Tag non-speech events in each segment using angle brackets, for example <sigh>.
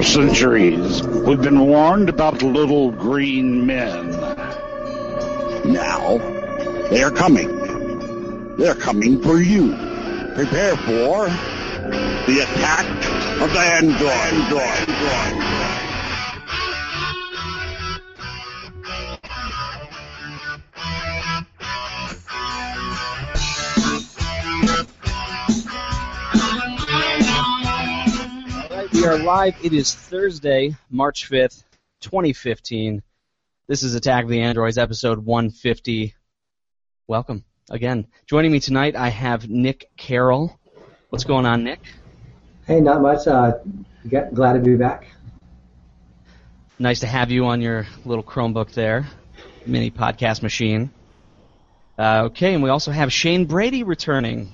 For centuries, we've been warned about little green men. Now, they are coming. They're coming for you. Prepare for the attack of the android. android. android. We are live. It is Thursday, March 5th, 2015. This is Attack of the Androids, episode 150. Welcome again. Joining me tonight, I have Nick Carroll. What's going on, Nick? Hey, not much. Uh, glad to be back. Nice to have you on your little Chromebook there, mini podcast machine. Uh, okay, and we also have Shane Brady returning.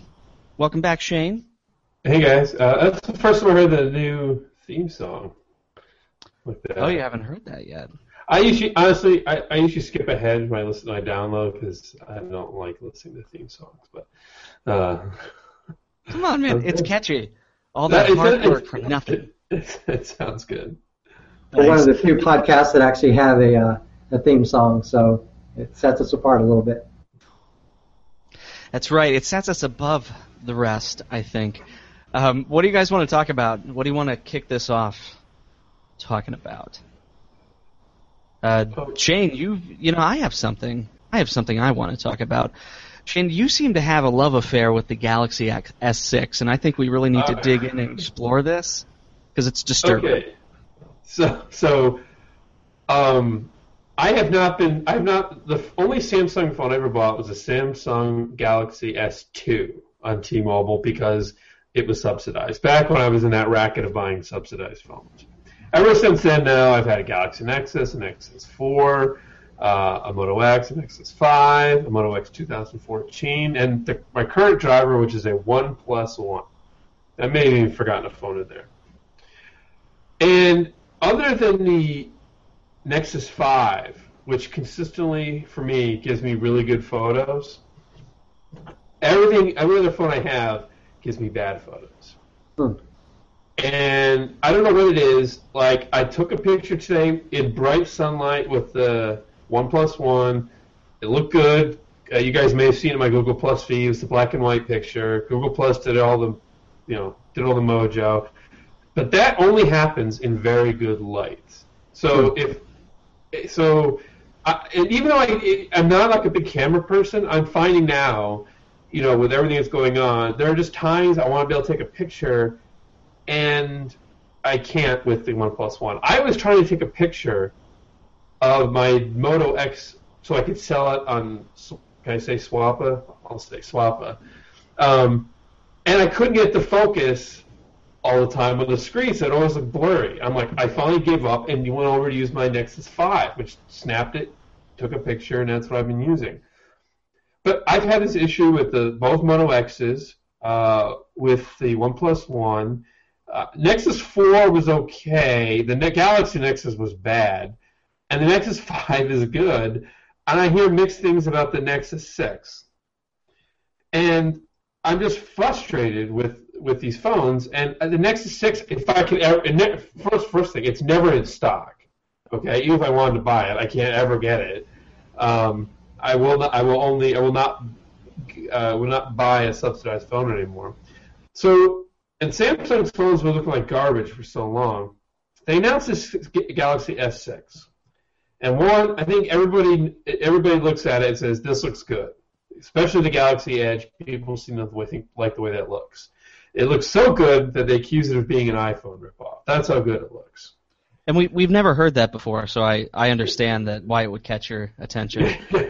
Welcome back, Shane. Hey guys, uh, that's the first time I heard the new theme song. With that. Oh, you haven't heard that yet. I usually, honestly, I, I usually skip ahead when I listen, when I download because I don't like listening to theme songs. But uh, <laughs> Come on, man, it's catchy. All that it's- hard it's- work for nothing. <laughs> It, it sounds good. We're one of the few podcasts that actually have a, uh, a theme song, so it sets us apart a little bit. That's right. It sets us above the rest, I think. Um, what do you guys want to talk about? What do you want to kick this off talking about? Uh, Shane, you you know I have something. I have something I want to talk about. Shane, you seem to have a love affair with the Galaxy S6, and I think we really need to Uh, dig in and explore this because it's disturbing. Okay. So so, um, I have not been. I have not. The only Samsung phone I ever bought was a Samsung Galaxy S2 on T-Mobile because it was subsidized. Back when I was in that racket of buying subsidized phones. Ever since then, now I've had a Galaxy Nexus, a Nexus 4, uh, a Moto X, a Nexus 5, a Moto X 2014, and the, my current driver, which is a OnePlus One. I may have even forgotten a phone in there. And other than the Nexus 5, which consistently, for me, gives me really good photos, everything, every other phone I have gives me bad photos. Hmm. And I don't know what it is. Like, I took a picture today in bright sunlight with the OnePlus One. It looked good. Uh, you guys may have seen it in my Google Plus feed. It's the black and white picture. Google Plus did all the, you know, did all the mojo. But that only happens in very good light. So if, so, I, and even though I, I'm not like a big camera person, I'm finding now, you know, with everything that's going on, there are just times I want to be able to take a picture, and I can't with the OnePlus One. I was trying to take a picture of my Moto X so I could sell it on. Can I say Swappa? I'll say Swappa. Um, and I couldn't get the focus all the time on the screen, so it always looked blurry. I'm like, I finally gave up and went over to use my Nexus 5, which snapped it, took a picture, and that's what I've been using. But I've had this issue with the both Moto X's, uh, with the OnePlus One. Uh, Nexus 4 was okay. The Ne- Galaxy Nexus was bad, and the Nexus <laughs> 5 is good. And I hear mixed things about the Nexus 6. And I'm just frustrated with with these phones. And uh, the Nexus 6, if I could ever, ne- first first thing, it's never in stock. Okay, even if I wanted to buy it, I can't ever get it. Um, I will not. I will only. I will not. Uh, will not buy a subsidized phone anymore. So, and Samsung's phones were looking like garbage for so long. They announced this Galaxy S6, and one, I think everybody everybody looks at it and says this looks good, especially the Galaxy Edge. People seem to think, like the way that looks. It looks so good that they accuse it of being an iPhone ripoff. That's how good it looks. And we we've never heard that before, so I I understand that why it would catch your attention. <laughs>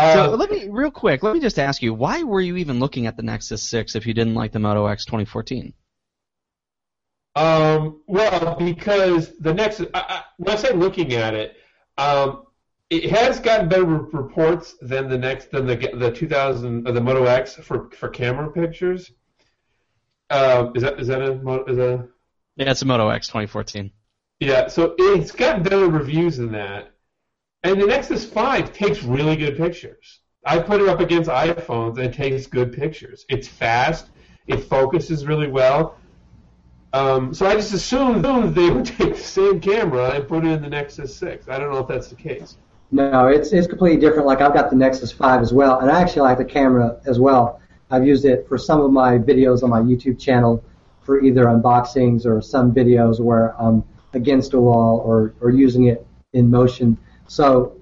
Uh, so let me real quick. Let me just ask you, why were you even looking at the Nexus 6 if you didn't like the Moto X 2014? Um, well, because the next, I, I, when I say looking at it, um, it has gotten better reports than the next than the the 2000 uh, the Moto X for for camera pictures. Uh, is that is that a is that a, Yeah, it's a Moto X 2014. yeah? So it's gotten better reviews than that, and the Nexus Five takes really good pictures. I put it up against iPhones and it takes good pictures. It's fast. It focuses really well. Um, so I just assumed <laughs> they would take the same camera and put it in the Nexus 6. I don't know if that's the case. No, it's it's completely different. Like I've got the Nexus 5 as well, and I actually like the camera as well. I've used it for some of my videos on my YouTube channel for either unboxings or some videos where I'm against a wall or, or using it in motion. So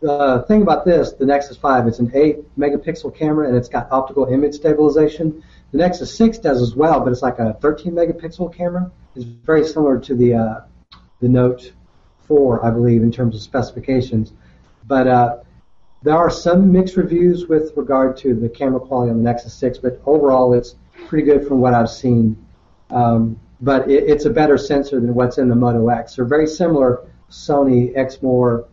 the thing about this, the Nexus 5, it's an 8 megapixel camera and it's got optical image stabilization. The Nexus 6 does as well, but it's like a 13 megapixel camera. It's very similar to the uh, the Note 4, I believe, in terms of specifications. But uh, there are some mixed reviews with regard to the camera quality on the Nexus 6, but overall it's pretty good from what I've seen. Um, but it, it's a better sensor than what's in the Moto X. They're very similar Sony Exmor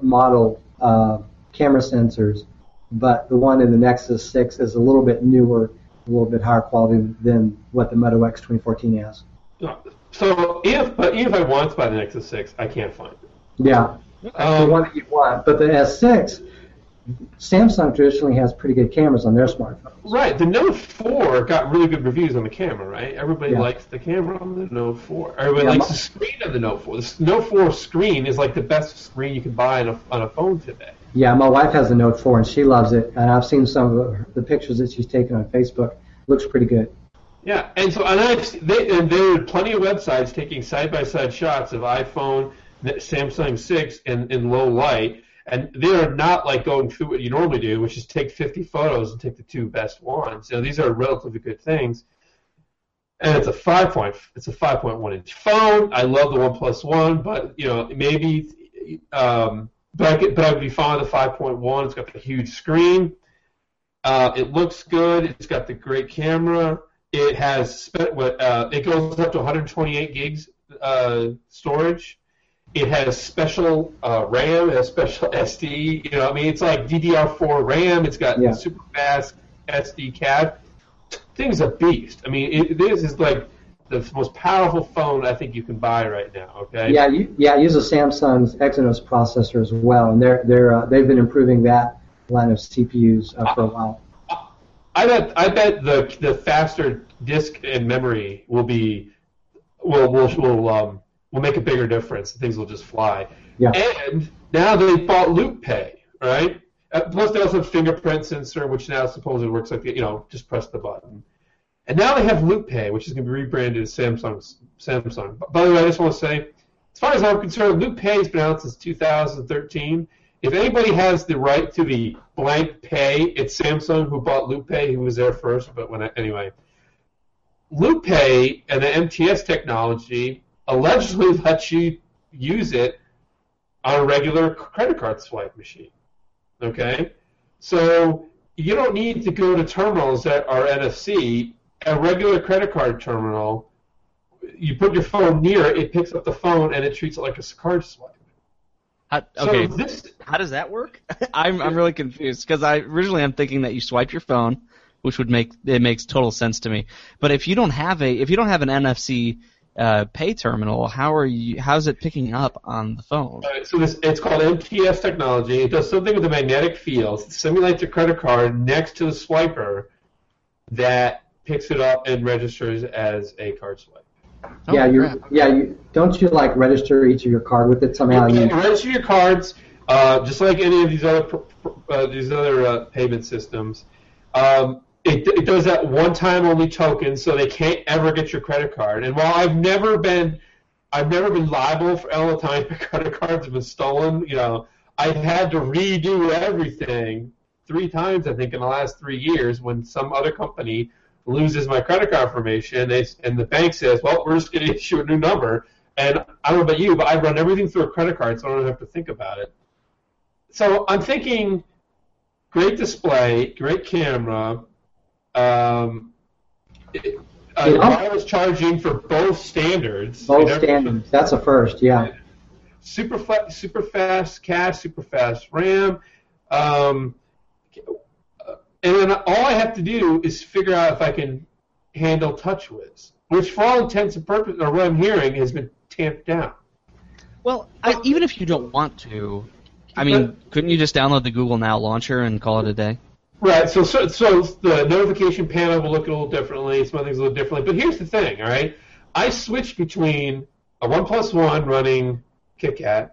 model uh, camera sensors, but the one in the Nexus 6 is a little bit newer, a little bit higher quality than what the Moto X 2014 has. So if but even if I want to buy the Nexus 6, I can't find it. Yeah, Um, the one that you want. But the S6, Samsung traditionally has pretty good cameras on their smartphones. Right, the Note 4 got really good reviews on the camera, right? Everybody Yeah. likes the camera on the Note 4. Everybody Yeah, likes my- the screen of the Note 4. The Note 4 screen is like the best screen you can buy on a, on a phone today. Yeah, my wife has a Note 4 and she loves it, and I've seen some of the- the pictures that she's taken on Facebook. Looks pretty good. Yeah, and so and I've they, and there are plenty of websites taking side by side shots of iPhone, Samsung 6 and in low light, and they are not like going through what you normally do, which is take 50 photos and take the two best ones. You know, these are relatively good things. And it's a five point, it's a 5.1 inch phone. I love the One Plus One, but you know maybe, um, but I could, but I would be fine with the 5.1. It's got the huge screen. Uh, it looks good. It's got the great camera. It has spe- what uh, it goes up to 128 gigs uh, storage. It has special uh, RAM. It has special <laughs> SD. You know, I mean, it's like DDR4 RAM. It's got Yeah. super fast SD card. Thing's a beast. I mean, it, this is like the most powerful phone I think you can buy right now. Okay. Yeah, you, yeah, I use a Samsung's Exynos processor as well, and they're they're uh, they've been improving that line of CPUs uh, for a while. I bet I bet the the faster disk and memory will be will will will um will make a bigger difference. Things will just fly. Yeah. And now they bought Loop Pay, right? Uh, plus they also have fingerprint sensor, which now supposedly works like you know just press the button. And now they have Loop Pay, which is going to be rebranded as Samsung. Samsung. By the way, I just want to say, as far as I'm concerned, Loop Pay has been out since 2013. If anybody has the right to the blank pay, it's Samsung who bought LoopPay, who was there first. But when I, anyway, LoopPay and the MTS technology allegedly lets you use it on a regular credit card swipe machine. Okay, so you don't need to go to terminals that are NFC. A regular credit card terminal, you put your phone near it, it picks up the phone and it treats it like a card swipe. How, okay, So this how does that work? <laughs> I'm I'm really confused because I originally I'm thinking that you swipe your phone, which would make it makes total sense to me. But if you don't have a if you don't have an NFC uh, pay terminal, how are you? How's it picking up on the phone? Alright, so this it's called MTS technology. It does something with the magnetic fields. It simulates a credit card next to the swiper that picks it up and registers as a card swipe. Oh, yeah, you crap. yeah you don't you like register each of your card with it somehow? You You, can register your cards uh, just like any of these other pr- pr- uh, these other uh, payment systems. Um, it, it does that one time only token, so they can't ever get your credit card. And while I've never been I've never been liable for all the time <laughs> my credit cards have been stolen. You know, I've had to redo everything three times I think in the last three years when some other company loses my credit card information. They, and the bank says, "Well, we're just going <laughs> to issue a new number." And I don't know about you, but I run everything through a credit card, so I don't have to think about it. So I'm thinking, great display, great camera, um, it- uh, Yeah. wireless charging for both standards. both standards. That's a first. Yeah. super fa- super fast cache, super fast RAM. Um, and then all I have to do is figure out if I can handle TouchWiz, which for all intents and purposes, or what I'm hearing, has been tamped down. Well, I, even if you don't want to, I mean, couldn't you just download the Google Now launcher and call it a day? Right. So, so, so the notification panel will look a little differently. Some other things a little differently. But here's the thing. All right. I switched between a OnePlus One running KitKat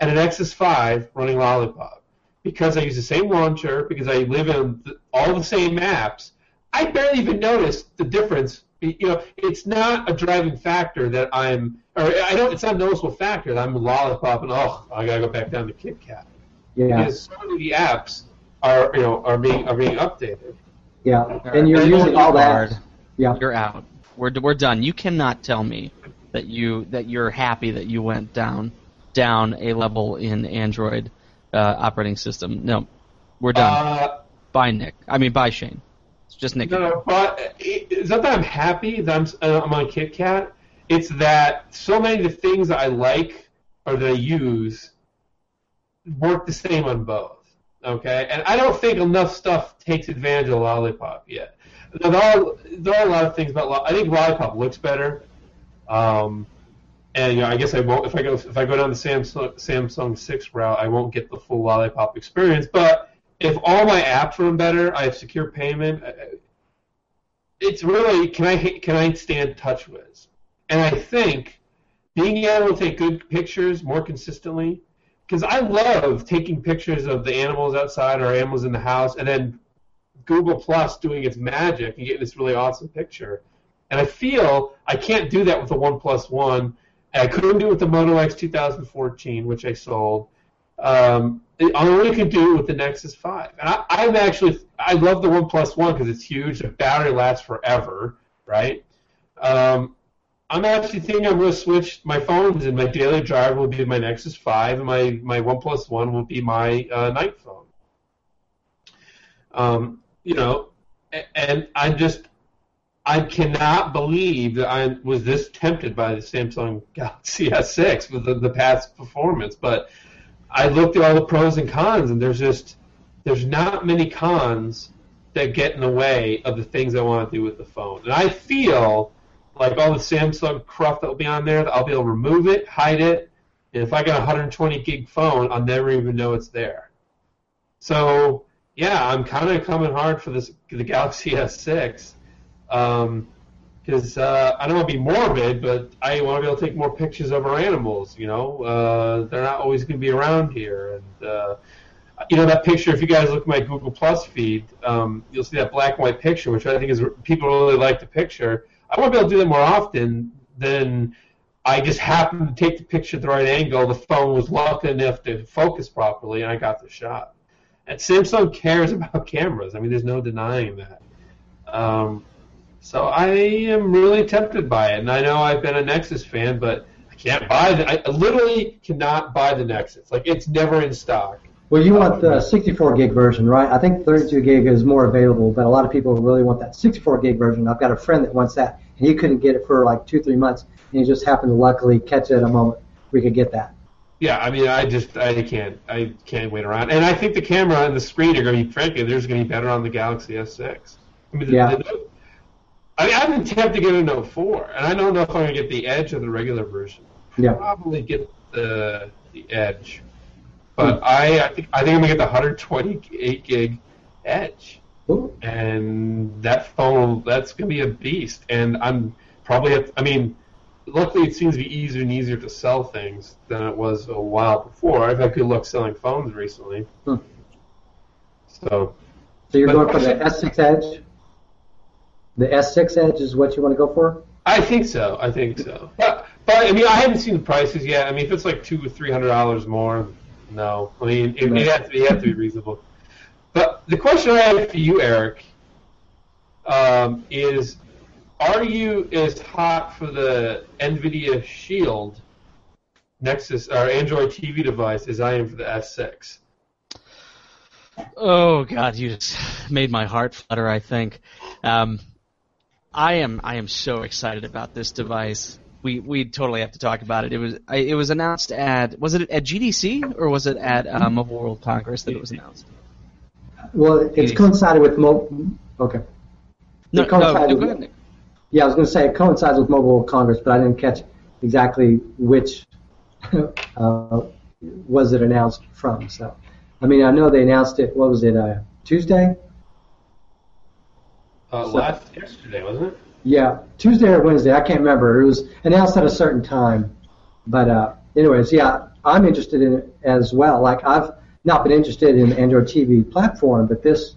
and an Nexus 5 running Lollipop because I use the same launcher because I live in the, all the same apps. I barely even noticed the difference. You know, it's not a driving factor that I'm, or I don't. It's not a noticeable factor that I'm Lollipop and oh, I gotta go back down to KitKat Yeah. because so many of the apps are you know are being are being updated. Yeah. And you're Right. using all Hard. that. Yeah. You're out. We're we're done. You cannot tell me that you that you're happy that you went down down a level in Android uh, operating system. No, we're done. Uh, bye, Nick. I mean, bye, Shane. It's just Nick. No, no, but it's not that I'm happy that I'm, uh, I'm on KitKat. It's that so many of the things that I like or that I use work the same on both. Okay, and I don't think enough stuff takes advantage of Lollipop yet. Now, there are there are a lot of things about. Lo- I think Lollipop looks better. Um, and you know, I guess I won't if I go if I go down the Samsung Samsung six route, I won't get the full Lollipop experience. But if all my apps run better, I have secure payment. It's really can I can I stand TouchWiz? And I think being able to take good pictures more consistently, because I love taking pictures of the animals outside or animals in the house, and then Google Plus doing its magic and getting this really awesome picture. And I feel I can't do that with the One Plus One. I couldn't do it with the Moto X 2014, which I sold. Um, I only can do it with the Nexus 5. And I, I'm actually, I love the One Plus One because it's huge. The battery lasts forever, right? Um, I'm actually thinking I'm going to switch my phones, and my daily driver will be my Nexus 5, and my, my One Plus One will be my uh, night phone. Um, you know, and I just, I cannot believe that I was this tempted by the Samsung Galaxy S6 with the, the past performance. But I looked at all the pros and cons, and there's just there's not many cons that get in the way of the things I want to do with the phone. And I feel like all the Samsung cruft that will be on there, I'll be able to remove it, hide it, and if I got a 120 gig phone, I'll never even know it's there. So yeah, I'm kind of coming hard for this the Galaxy <laughs> S6 because uh, I don't want to be morbid, but I want to be able to take more pictures of our animals. You know, uh, they're not always going to be around here, and uh, you know that picture. If you guys look at my Google Plus feed, um, you'll see that black and white picture, which I think is people really like the picture. I want to be able to do that more often than I just happened to take the picture at the right angle. The phone was lucky enough to focus properly, and I got the shot. And Samsung cares <laughs> about cameras. I mean, there's no denying that. Um, so I am really tempted by it, and I know I've been a Nexus fan, but I can't buy the. I literally cannot buy the Nexus. Like it's never in stock. Well, you want the 64 gig version, right? I think 32 gig is more available, but a lot of people really want that 64 gig version. I've got a friend that wants that, and he couldn't get it for like two, three months, and he just happened to luckily catch it at a moment we could get that. Yeah, I mean, I just I can't I can't wait around, and I think the camera and the screen are going to be frankly, there's going to be better on the Galaxy S6. I mean, the, Yeah. the, I mean, I'm tempted to get a Note 4, and I don't know if I'm going to get the Edge or the regular version. Yeah. Probably get the the Edge, but I I think I think I'm going to get the 128 gig Edge, Ooh. and that phone that's going to be a beast, and I'm probably at, I mean. Luckily, it seems to be easier and easier to sell things than it was a while before. I've had good luck selling phones recently. Hmm. So, So you're going for the S6 Edge? The S6 Edge is what you want to go for? I think so. I think so. But, but I mean, I haven't seen the prices yet. I mean, if it's like two or three hundred dollars more, no. I mean, it, it, has to, it has to be reasonable. But the question I have for you, Eric, um, is: Are you as hot for the NVIDIA Shield Nexus or Android TV device as I am for the S6? Oh God, you just made my heart flutter. I think. Um, I am. I am so excited about this device. We we totally have to talk about it. It was I, it was announced at was it at GDC or was it at uh, Mobile World Congress that it was announced? Well, it's Yes. coincided with mobile. Okay. No, no, no, go with- ahead. Nick. Yeah, I was going to say it coincides with Mobile World Congress, but I didn't catch exactly which <laughs> uh, was it announced from. So, I mean, I know they announced it. What was it? Uh, Tuesday? Uh, So- last yesterday, wasn't it? Yeah, Tuesday or Wednesday, I can't remember. It was announced at a certain time. But uh, anyways, yeah, I'm interested in it as well. Like I've not been interested in the Android TV platform, but this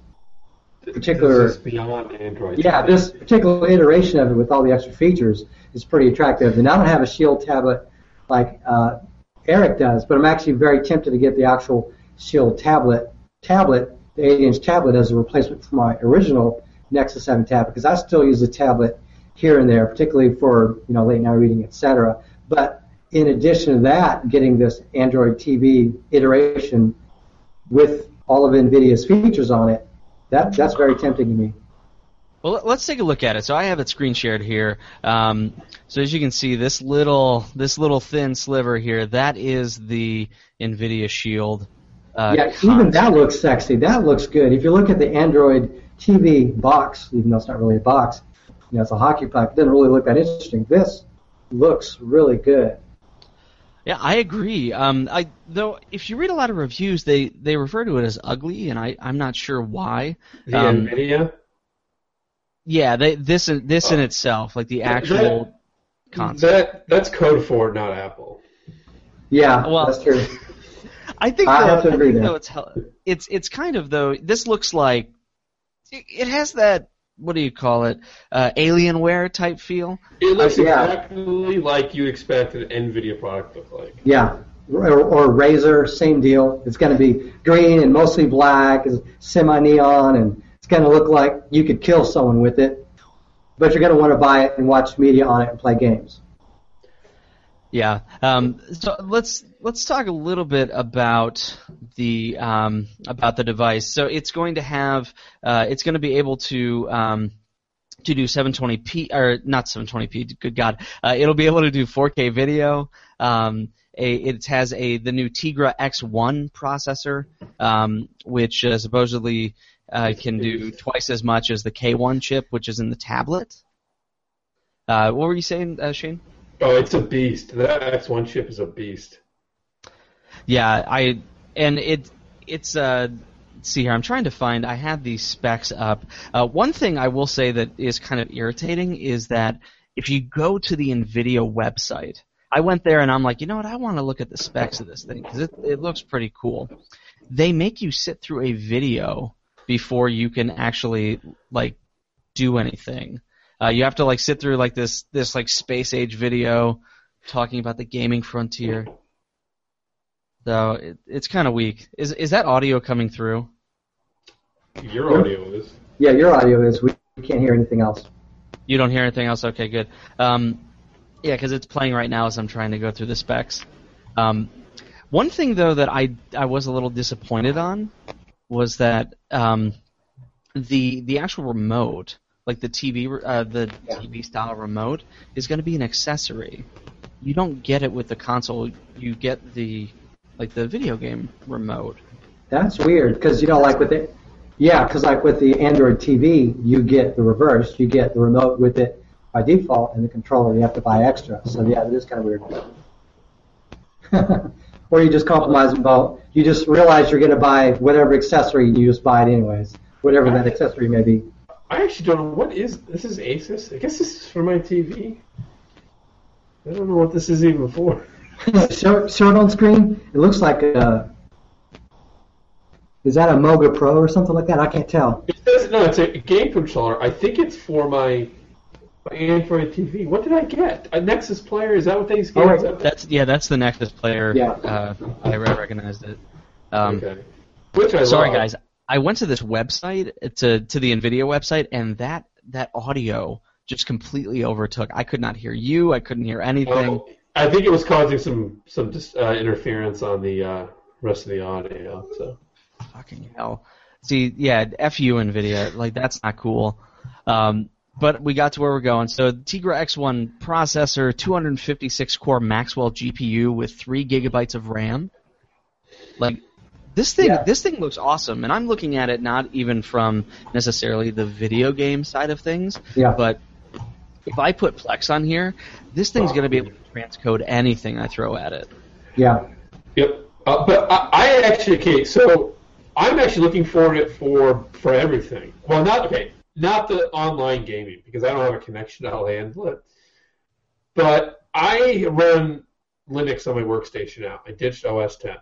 particular This is beyond Android. yeah, this particular iteration of it with all the extra features is pretty attractive. And I don't have a Shield tablet like uh, Eric does, but I'm actually very tempted to get the actual Shield tablet, tablet, the 8-inch tablet, as a replacement for my original Nexus 7 tablet, because I still use a tablet here and there, particularly for you know late night reading, etc. But in addition to that, getting this Android TV iteration with all of NVIDIA's features on it, that that's very tempting to me. Well, let- let's take a look at it. So I have it screen shared here. Um, so as you can see, this little this little thin sliver here, that is the NVIDIA Shield. Uh, yeah, even that looks sexy. That looks good. If you look at the Android TV box, even though it's not really a box, you know, it's a hockey puck. It doesn't really look that interesting. This looks really good. Yeah, I agree. Um, I though if you read a lot of reviews, they they refer to it as ugly, and I I'm not sure why. The Um, NVIDIA. Yeah, they, this in- this in itself, like the actual concept. That that's code for not Apple. Yeah, Well- that's true. <laughs> I think I though, have to I agree think, though it's it's it's kind of though this looks like it, it has that what do you call it uh, Alienware type feel. It looks Uh, yeah. exactly like you expect an NVIDIA product to look like. Yeah, or, or Razer, same deal. It's going to be green and mostly black, it's semi-neon, and it's going to look like you could kill someone with it. But you're going to want to buy it and watch media on it and play games. Yeah. Um, so let's let's talk a little bit about the um, about the device. So it's going to have uh, it's going to be able to um, to do 720p or not 720p. Good God, uh, it'll be able to do 4K video. Um, a, it has a the new Tegra X1 processor, um, which uh, supposedly uh, can do twice as much as the K1 chip, which is in the tablet. Uh, what were you saying, uh, Shane? Oh, it's a beast. That X1 chip is a beast. Yeah, I and it it's uh see here. I'm trying to find. I had these specs up. Uh, one thing I will say that is kind of irritating is that if you go to the Nvidia website, I went there and I'm like, you know what? I want to look at the specs of this thing because it it looks pretty cool. They make you sit through a video before you can actually like do anything. Uh, you have to like sit through like this this like space age video talking about the gaming frontier. So it, it's kind of weak. Is is that audio coming through? Your audio is. Yeah, your audio is. We can't hear anything else. You don't hear anything else? Okay, good. Um, yeah, because it's playing right now as I'm trying to go through the specs. Um, one thing though that I I was a little disappointed on was that um, the the actual remote, like the TV uh, the TV style remote, is going to be an accessory. You don't get it with the console. You get the like the video game remote. That's weird because you know, like with it, yeah, because like with the Android TV, you get the reverse. You get the remote with it by default, and the controller you have to buy extra. So yeah, it is kind of weird. <laughs> or you just compromise about. You just realize you're going to buy whatever accessory, you just buy it anyways, whatever that accessory may be. I actually don't know what is this. Is Asus? I guess this is for my TV. I don't know what this is even for. <laughs> show, show it on screen. It looks like a. Is that a Moga Pro or something like that? I can't tell. It says no. It's a game controller. I think it's for my, my Android TV. What did I get? A Nexus player? Is that what they Oh, wait. Is that- That's yeah, that's the Nexus player. Yeah. Uh, I recognized it. Um, okay. Which I Sorry, love. guys. I went to this website to to the Nvidia website, and that that audio just completely overtook. I could not hear you. I couldn't hear anything. Oh, I think it was causing some some uh, interference on the uh, rest of the audio. So Fucking hell. See, yeah, f you, Nvidia. Like that's not cool. Um, but we got to where we're going. So Tegra X1 processor, 256 core Maxwell GPU with three gigabytes of RAM. Like this thing, Yeah. this thing looks awesome, and I'm looking at it not even from necessarily the video game side of things, Yeah. but if I put Plex on here, this thing's going to be able to transcode anything I throw at it. Yeah. yep. Uh, but I, I actually okay. So I'm actually looking for it for for everything. Well, not okay. not the online gaming because I don't have a connection to handle it. But I run Linux on my workstation now. I ditched OS 10.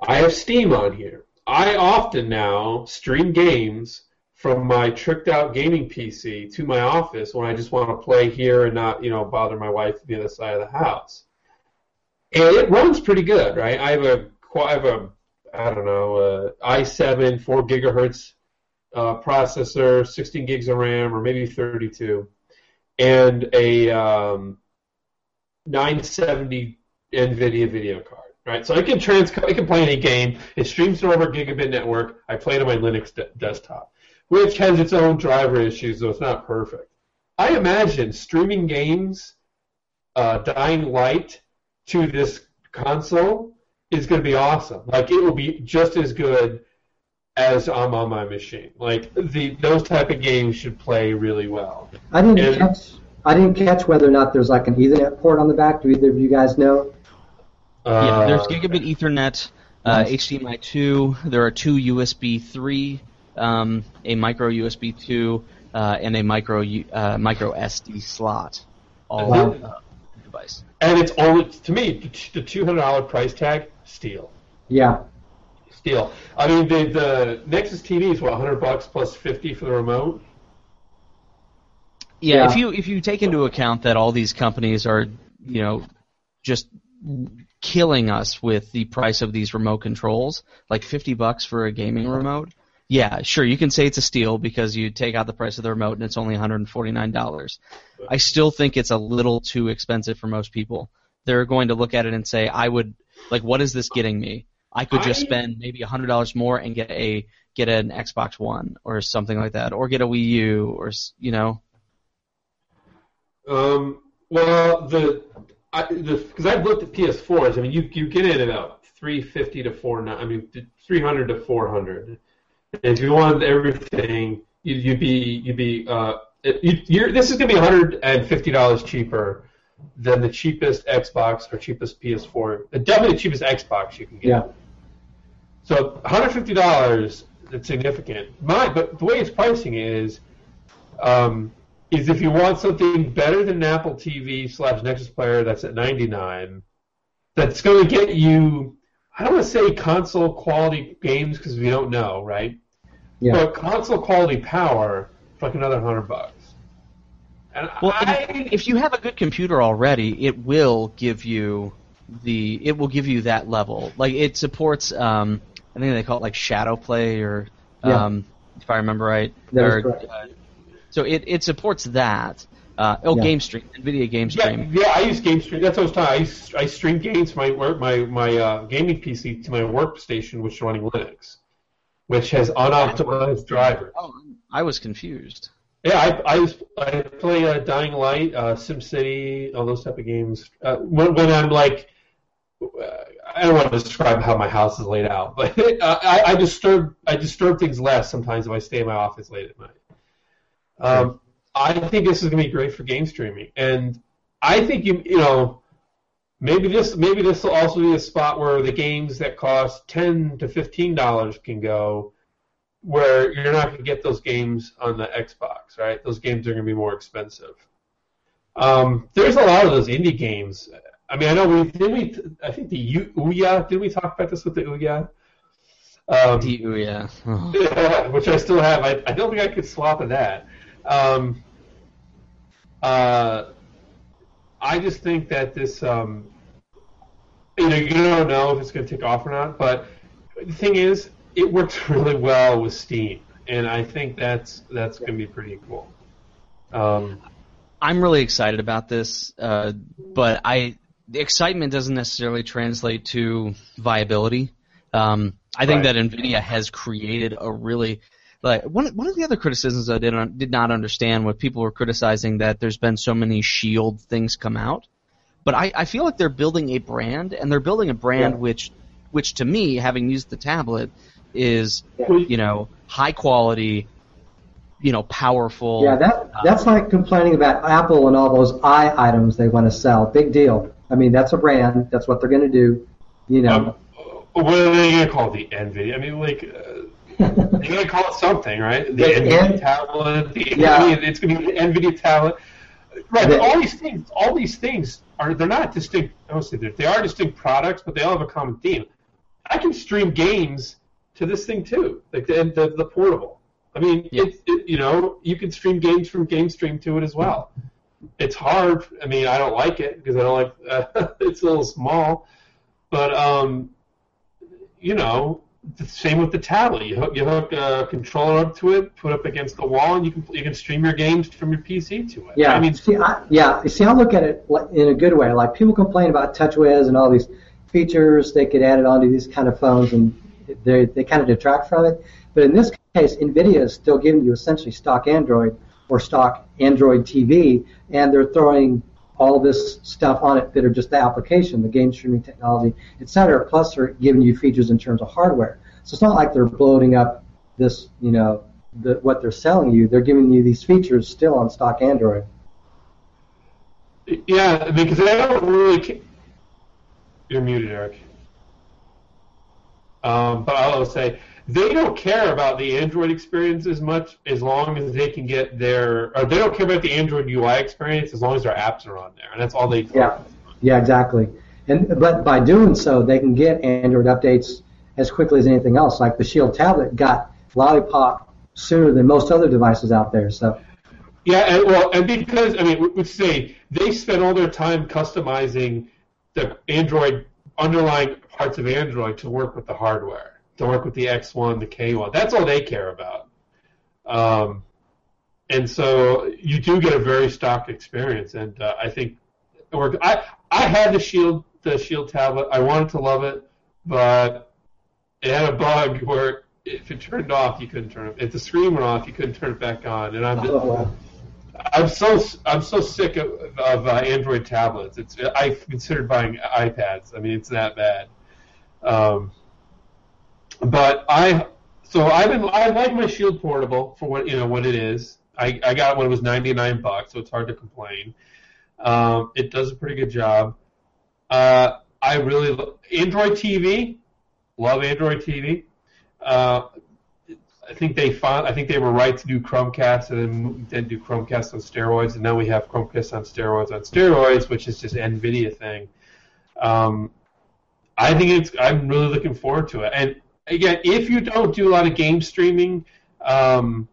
I have Steam on here. I often now stream games from my tricked out gaming PC to my office when I just want to play here and not, you know, bother my wife the other side of the house. And it runs pretty good, right? I have a, I have a, I don't know, a i7 4 gigahertz uh, processor, 16 gigs of RAM, or maybe 32, and a um, 970 NVIDIA video card. Right, so I can trans, I can play any game. It streams over a gigabit network. I play it on my Linux de- desktop, which has its own driver issues, so it's not perfect. I imagine streaming games, uh, Dying Light, to this console is going to be awesome. Like it will be just as good as I'm on my machine. Like the those type of games should play really well. I didn't And- catch. I didn't catch whether or not there's like an Ethernet port on the back. Do either of you guys know? Yeah, there's Uh, gigabit Ethernet, uh, Nice. HDMI 2. There are two USB 3, um, a micro USB 2, uh, and a micro uh, micro SD slot. All Wow. on device. and it's only to me the the two hundred dollar price tag steal. Yeah. Steal. I mean the the Nexus TV is what hundred bucks plus fifty for the remote. Yeah, Yeah. if you if you take into account that all these companies are, you know, just killing us with the price of these remote controls, like 50 bucks for a gaming remote. Yeah, sure, you can say it's a steal because you take out the price of the remote and it's only $149. I still think it's a little too expensive for most people. They're going to look at it and say, I would like what is this getting me? I could just spend maybe $100 more and get a get an Xbox One or something like that or get a Wii U or s- you know. Um, well, the because I've looked at PS4s. I mean, you you get in at about three fifty to four nine. I mean, three hundred to four hundred. And if you wanted everything, you, you'd be you'd be uh, it, you, you're, this is gonna be one hundred and fifty dollars cheaper than the cheapest Xbox or cheapest PS4. uh, Definitely the cheapest Xbox you can get. Yeah. So one hundred fifty dollars. It's significant. My, but the way it's pricing is, um, is if you want something better than an Apple TV slash Nexus player, that's at ninety nine. That's going to get you. I don't want to say console quality games because we don't know, right? Yeah. But console quality power for like another hundred bucks. And Well, I, and if you have a good computer already, it will give you the it will give you that level. Like it supports um I think they call it like shadow play or Yeah. um if I remember right. That is or, correct. uh, so it, it supports that. Uh, oh, Yeah. Game Stream, NVIDIA Game yeah, Stream. yeah, I use Game Stream. That's what I was talking. I, I stream games from my work, my my uh, gaming PC to my workstation, which is running Linux, which has unoptimized drivers. Oh, I was confused. Yeah, I, I, was- I play uh, Dying Light, uh, SimCity, all those type of games. Uh, when, when I'm like, uh, I don't want to describe how my house is laid out, but <laughs> uh, I, I disturb I disturb things less sometimes if I stay in my office late at night. Um, I think this is going to be great for game streaming, and I think you you know maybe this maybe this will also be a spot where the games that cost ten to fifteen dollars can go where you're not going to get those games on the Xbox, right? Those games are going to be more expensive. Um, there's a lot of those indie games. I mean, I know we did we. I think the U- Ouya. Did we talk about this with the Ouya? Um, ooh, yeah. Oh. which I still have. I, I don't think I could swap that. Um, uh, I just think that this, um, you know, you don't know if it's going to take off or not. But the thing is, it works <laughs> really well with Steam, and I think that's that's going to be pretty cool. Um, I'm really excited about this, uh, but I the excitement doesn't necessarily translate to viability. Um, I think Right. that Nvidia has created a really like one one of the other criticisms I did not did not understand what people were criticizing that there's been so many Shield things come out, but I, I feel like they're building a brand and they're building a brand Yeah. which which to me having used the tablet is well, you know high quality, you know powerful. Yeah, that that's like complaining about Apple and all those i items they want to sell. Big deal. I mean, that's a brand. That's what they're going to do. You know. um, what are they going to call it? The Nvidia? I mean, like, uh, You're gonna call it something, right? The NVIDIA tablet. The, Yeah. I mean, it's gonna be the NVIDIA tablet. Right. But all these things, all these things are they're not distinct. I don't say that they are distinct products, but they all have a common theme. I can stream games to this thing too, like the the, the portable. I mean, Yeah. it's it, you know you can stream games from GameStream to it as well. It's hard. I mean, I don't like it because I don't like uh, <laughs> it's a little small, but um, you know, the same with the tablet. You hook you hook a controller up to it, put up against the wall, and you can you can stream your games from your PC to it. Yeah, I mean, see, I, yeah. You see, I look at it in a good way. Like people complain about TouchWiz and all these features they could add it onto these kind of phones, and they they kind of detract from it. But in this case, Nvidia is still giving you essentially stock Android or stock Android TV, and they're throwing all this stuff on it that are just the application, the game streaming technology, et cetera. Plus, they're giving you features in terms of hardware. So it's not like they're bloating up this, you know, the, what they're selling you. They're giving you these features still on stock Android. yeah, because I don't really. Ca- You're muted, Eric. Um, but I'll say they don't care about the Android experience as much as long as they can get their. Or they don't care about the Android UI experience as long as their apps are on there, and that's all they. Care. Yeah, yeah, exactly. And but by doing so, they can get Android updates as quickly as anything else. Like the Shield tablet got Lollipop sooner than most other devices out there. So Yeah, and well, and because I mean, we say they spend all their time customizing the Android underlying parts of Android to work with the hardware, to work with the X1, the K1. That's all they care about. Um, and so you do get a very stock experience, and uh, I think it worked. I I had the Shield the Shield tablet. I wanted to love it, but it had a bug <laughs> where if it turned off, you couldn't turn it. If the screen went off, you couldn't turn it back on. And I'm just, oh, wow. I'm so I'm so sick of, of uh, Android tablets. It's I've considered buying iPads. I mean, it's that bad. Um, but I so I've been I like my Shield Portable for what you know what it is. I, I got it when it was 99 bucks, so it's hard to complain. Um, it does a pretty good job. Uh, I really lo- Android TV. Love Android TV. Uh, I think they found. I think they were right to do Chromecast and then, then do Chromecast on steroids, and now we have Chromecast on steroids on steroids, which is just Nvidia thing. Um, I think it's. I'm really looking forward to it. And again, if you don't do a lot of game streaming, um,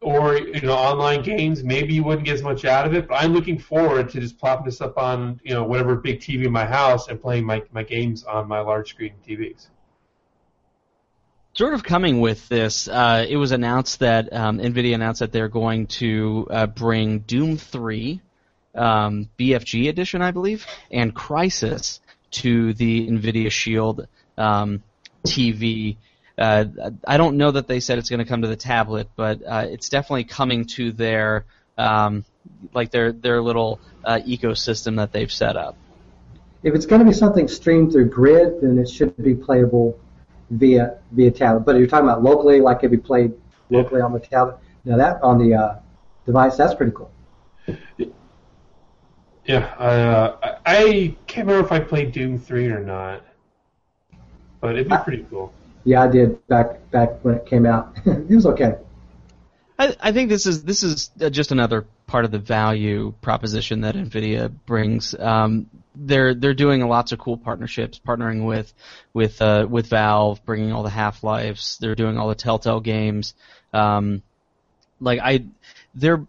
or you know online games, maybe you wouldn't get as much out of it. But I'm looking forward to just plopping this up on you know whatever big TV in my house and playing my my games on my large screen TVs. Sort of coming with this, uh, it was announced that um, NVIDIA announced that they're going to uh, bring Doom 3, um, BFG edition, I believe, and Crysis to the NVIDIA Shield um, TV. Uh, I don't know that they said it's going to come to the tablet, but uh, it's definitely coming to their um, like their their little uh, ecosystem that they've set up. If it's going to be something streamed through Grid, then it should be playable via via tablet. But if you're talking about locally, like it be played locally on the tablet, now that on the uh, device, that's pretty cool. Yeah, uh, I, I can't remember if I played Doom 3 or not, but it'd be pretty cool. Yeah, I did back back when it came out. <laughs> it was okay. I, I think this is this is uh, just another part of the value proposition that Nvidia brings. Um, they're they're doing lots of cool partnerships, partnering with with uh, with Valve, bringing all the Half Lives. They're doing all the Telltale games. Um, like I, they're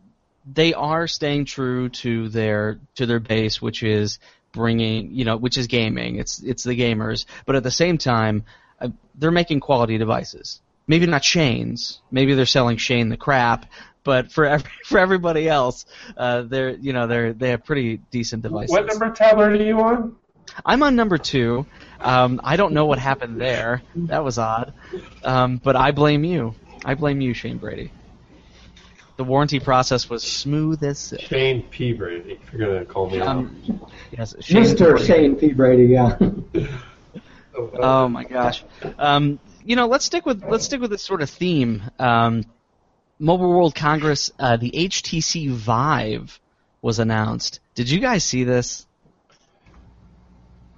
they are staying true to their to their base, which is bringing you know which is gaming. It's it's the gamers, but at the same time, uh, they're making quality devices. Maybe not Shane's. Maybe they're selling Shane the crap, but for every, <laughs> for everybody else, uh, they're you know they're they have pretty decent devices. What number tablet are you on? I'm on number two. Um, I don't know what happened there. That was odd. Um, but I blame you. I blame you, Shane Brady. The warranty process was smooth as silk. Shane P. Brady, if you're gonna call me out. Um, yes, Shane Mr. Brady. Shane P. Brady, yeah. <laughs> Oh my gosh. Um, you know, let's stick with let's stick with this sort of theme. Um, Mobile World Congress, uh, the HTC Vive was announced. Did you guys see this?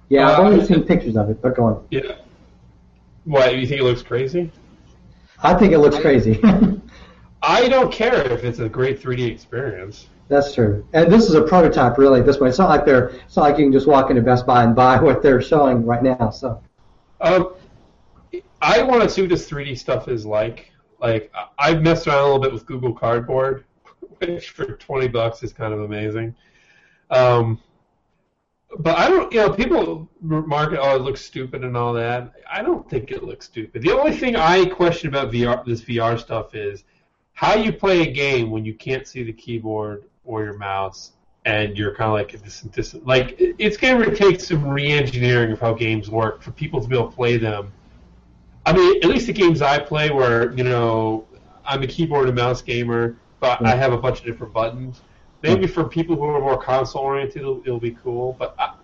Yeah, I've Uh, only seen pictures of it, but go on. Yeah. What? You think it looks crazy? I think it looks crazy. <laughs> I don't care if it's a great 3D experience. That's true. And this is a prototype, really. At this point, it's not like they're. It's not like you can just walk into Best Buy and buy <laughs> what they're showing right now. So. Um, I want to see what this 3D stuff is like. Like I've messed around a little bit with Google Cardboard, <laughs> which for 20 bucks is kind of amazing. Um, but I don't, you know, people market, oh, it looks stupid and all that. I don't think it looks stupid. The only thing I question about VR, this VR stuff is how you play a game when you can't see the keyboard or your mouse, and you're kind of like this, this, like it's going to take some re-engineering of how games work for people to be able to play them. I mean, at least the games I play, where you know I'm a keyboard and mouse gamer, but I mm-hmm. have a bunch of different buttons. Maybe mm-hmm. for people who are more console oriented, it'll, it'll be cool. But I,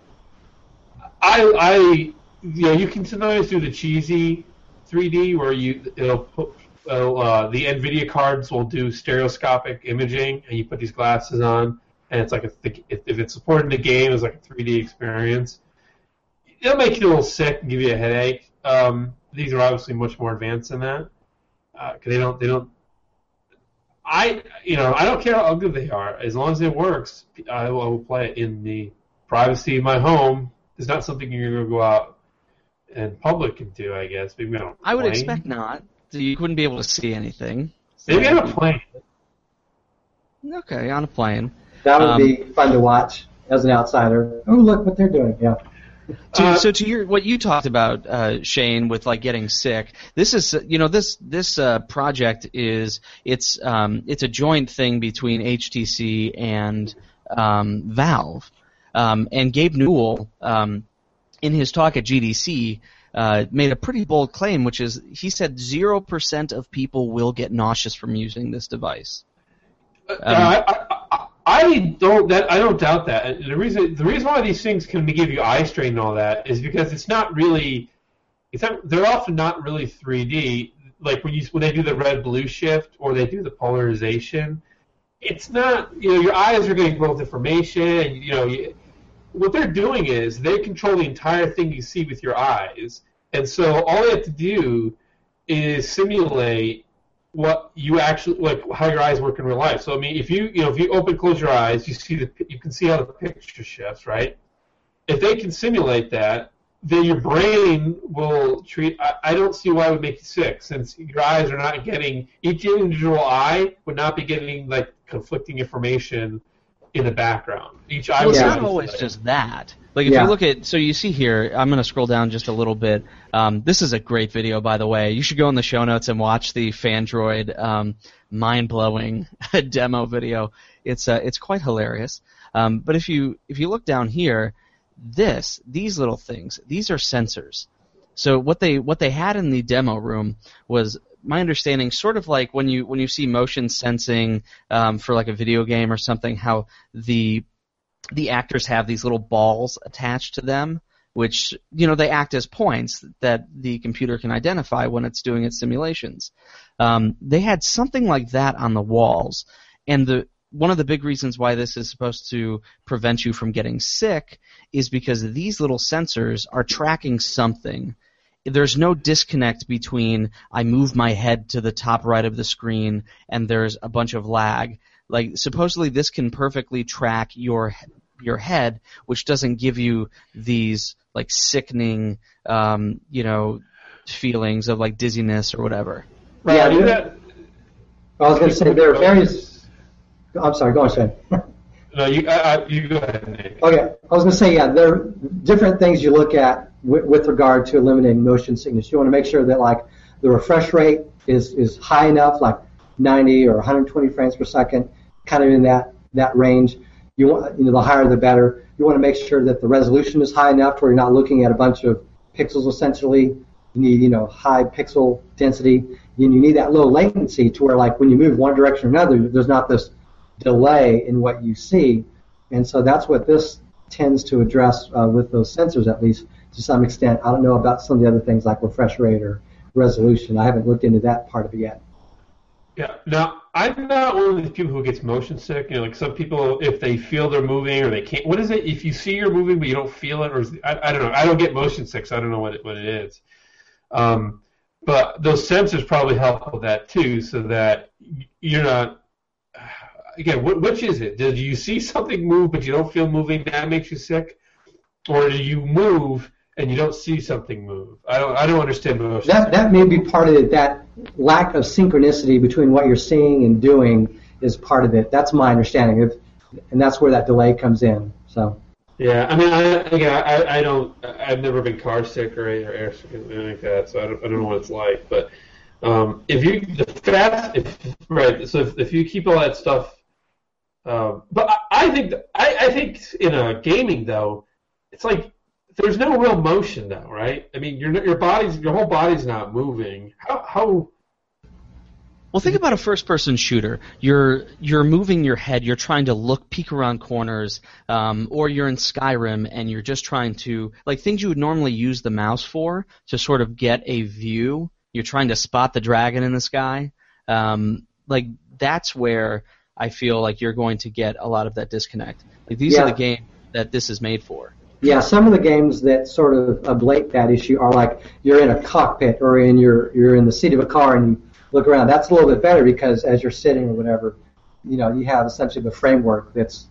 I, I, you know, you can sometimes do the cheesy 3D where you it'll put it'll, uh, the Nvidia cards will do stereoscopic imaging, and you put these glasses on, and it's like a if, if it's supported in the game, it's like a 3D experience. It'll make you a little sick and give you a headache. Um, these are obviously much more advanced than that because they don't they don't. I you know I don't care how ugly they are as long as it works. I will, I will play it in the privacy of my home. It's not something you're gonna go out and public and do. I guess maybe on a I would expect not. So You wouldn't be able to see anything. maybe on a plane. Okay, on a plane. That would Um, be fun to watch as an outsider. Oh, look what they're doing. Yeah. To, Uh, so to your what you talked about, uh, Shane, with like getting sick. This is you know this this uh, project is it's um, it's a joint thing between HTC and um, Valve. Um, and Gabe Newell, um, in his talk at GDC, uh, made a pretty bold claim, which is he said zero percent of people will get nauseous from using this device. Uh, I, I, I, I don't that I don't doubt that. And The reason the reason why these things can give you eye strain and all that is because it's not really it's not, they're often not really 3D. Like when you when they do the red blue shift or they do the polarization, it's not you know your eyes are getting both information and you know you, what they're doing is they control the entire thing you see with your eyes, and so all they have to do is simulate what you actually like how your eyes work in real life. So I mean, if you you know if you open close your eyes, you see the you can see how the picture shifts, right? If they can simulate that, then your brain will treat. I, I don't see why it would make you sick, since your eyes are not getting each individual eye would not be getting like conflicting information in the background. Each. Well, it's not be- always just that. Like if Yeah. you look at, so you see here, I'm going to scroll down just a little bit. Um, this is a great video, by the way. You should go in the show notes and watch the Fandroid um, mind-blowing <laughs> demo video. It's uh, it's quite hilarious. Um, but if you if you look down here, this these little things, these are sensors. So what they what they had in the demo room was my understanding, sort of like when you when you see motion sensing um, for like a video game or something, how the the actors have these little balls attached to them, which you know they act as points that the computer can identify when it's doing its simulations. Um, they had something like that on the walls, and the one of the big reasons why this is supposed to prevent you from getting sick is because these little sensors are tracking something. There's no disconnect between I move my head to the top right of the screen and there's a bunch of lag. Like supposedly this can perfectly track your your head, which doesn't give you these like sickening, um, you know, feelings of like dizziness or whatever. Right, Yeah, I mean, that- I was going to say there are various. I'm sorry. Go on, Shane. No, you, I, I, you go ahead, Nick. Okay, I was going to say, yeah, there are different things you look at with, regard to eliminating motion sickness. You want to make sure that like the refresh rate is is high enough, like 90 or 120 frames per second, kind of in that that range. You want, you know, the higher the better. You want to make sure that the resolution is high enough where you're not looking at a bunch of pixels essentially. You need, you know, high pixel density. And you need that low latency to where like when you move one direction or another, there's not this delay in what you see. And so that's what this tends to address uh, with those sensors, at least to some extent. I don't know about some of the other things like refresh rate or resolution. I haven't looked into that part of it yet. Yeah. Now, I'm not one of these people who gets motion sick. You know, like some people, if they feel they're moving or they can't. What is it? If you see you're moving but you don't feel it, or is, I, I don't know. I don't get motion sick, so I don't know what it, what it is. Um, but those sensors probably help with that too, so that you're not. Again, wh- which is it? Do you see something move but you don't feel moving? That makes you sick, or do you move and you don't see something move? I don't. I don't understand motion. That that may be part of it. That lack of synchronicity between what you're seeing and doing is part of it. That's my understanding of, and that's where that delay comes in. So. Yeah, I mean, I, again, I, I don't, I've never been car sick or, or air sick or anything like that, so I don't, I don't know what it's like. But um, if you, the fast, if, right, so if, if you keep all that stuff, um, but I, I think, I, I think in a gaming though, it's like there's no real motion though, right? I mean, your your body's, your whole body's not moving. How, how Well, think about a first-person shooter. You're you're moving your head. You're trying to look, peek around corners, um, or you're in Skyrim and you're just trying to like things you would normally use the mouse for to sort of get a view. You're trying to spot the dragon in the sky. Um, like that's where I feel like you're going to get a lot of that disconnect. Like these are the games that this is made for. Yeah, some of the games that sort of ablate that issue are like you're in a cockpit or in your you're in the seat of a car and you look around. That's a little bit better because as you're sitting or whatever, you know, you have essentially the framework that's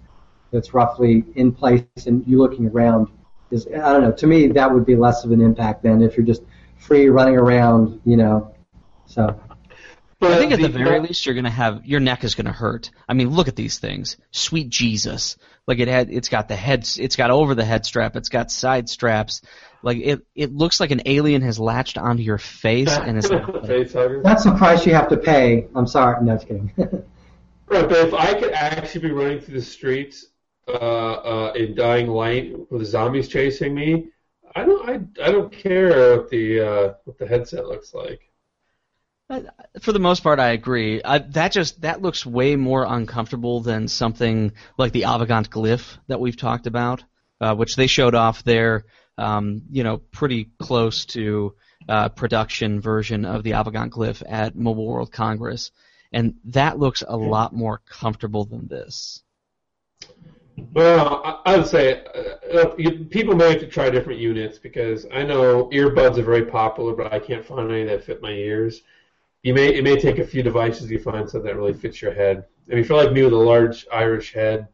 that's roughly in place and you looking around is I don't know. To me, that would be less of an impact than if you're just free running around, you know. So but I think at the the- very least you're gonna have your neck is gonna hurt. I mean, look at these things. Sweet Jesus! Like it had, it's got the heads, it's got over the head strap, it's got side straps. Like it, it looks like an alien has latched onto your face and is. <laughs> Face hugger. that's the price you have to pay. I'm sorry, no, just kidding. <laughs> Right, but if I could actually be running through the streets uh, uh, in dying light with zombies chasing me, I don't, I, I don't care what the uh, what the headset looks like. For the most part, I agree. I, that just that looks way more uncomfortable than something like the Avegant Glyph that we've talked about, uh, which they showed off their, um, you know, pretty close to uh, production version of the Avegant Glyph at Mobile World Congress, and that looks a lot more comfortable than this. Well, I, I would say uh, uh, you, people may have to try different units because I know earbuds are very popular, but I can't find any that fit my ears. You may it may take a few devices you find something that really fits your head. I mean, if you're like me with a large Irish head,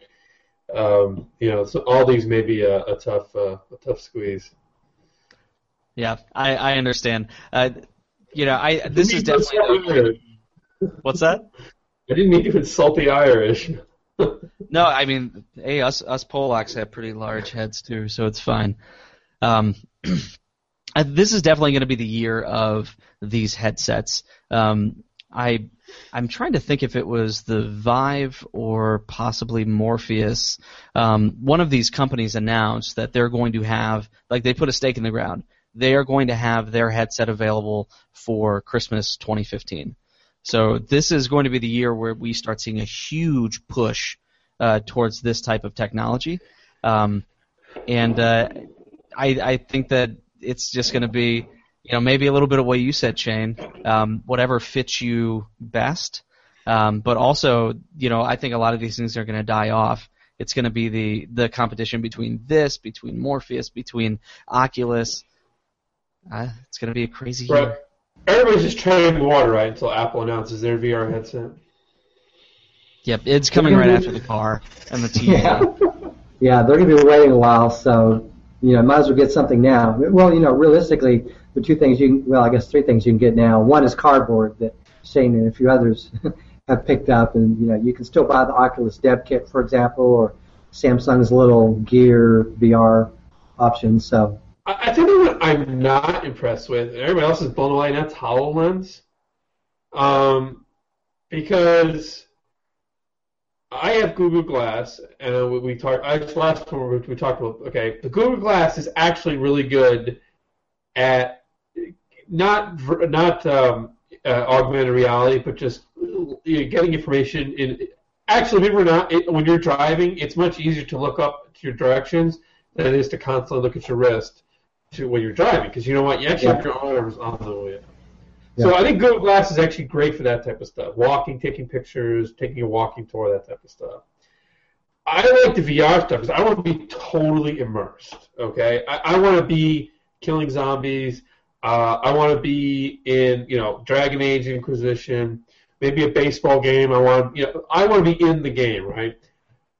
um, you know, so all these may be a, a tough uh, a tough squeeze. Yeah, I, I understand. Uh, you know, I this is Didn't mean to insult definitely. What's that? I didn't mean to insult the Irish. <laughs> No, I mean, hey, us us Polacks have pretty large heads too, so it's fine. Um, <clears throat> I- this is definitely going to be the year of these headsets. Um, I I'm trying to think if it was the Vive or possibly Morpheus. Um, one of these companies announced that they're going to have, like, they put a stake in the ground. They are going to have their headset available for Christmas 2015. So this is going to be the year where we start seeing a huge push uh, towards this type of technology, um, and uh, I, I think that it's just going to be, you know, maybe a little bit of what you said, Shane. Um, whatever fits you best, um, but also, you know, I think a lot of these things are going to die off. It's going to be the the competition between this, between Morpheus, between Oculus. Uh, it's going to be a crazy year. Everybody's just treading water, right, until Apple announces their VR headset. Yep, it's coming right after the car and the TV. Yeah. <laughs> Yeah, they're going to be waiting a while, so you know, might as well get something now. Well, you know, realistically, the two things you can, well, I guess three things you can get now. One is cardboard that Shane and a few others <laughs> have picked up, and you know, you can still buy the Oculus Dev Kit, for example, or Samsung's little Gear VR option. So I, I you what I'm not impressed with, and everybody else is blown away, that's HoloLens. Um, because I have Google Glass, and we, we talked. I last time we, we talked about. Okay, the Google Glass is actually really good at not not um, uh, augmented reality, but just you know, getting information in. Actually, believe it or not, it, when you're driving, it's much easier to look up to your directions than it is to constantly look at your wrist to when you're driving because you know what you actually have your arms on the wheel. So I think Google Glass is actually great for that type of stuff. Walking, taking pictures, taking a walking tour, that type of stuff. I like the VR stuff because I want to be totally immersed. Okay, I, I want to be killing zombies. Uh, I want to be in, you know, Dragon Age Inquisition, maybe a baseball game. I want, you know, I want to be in the game, right?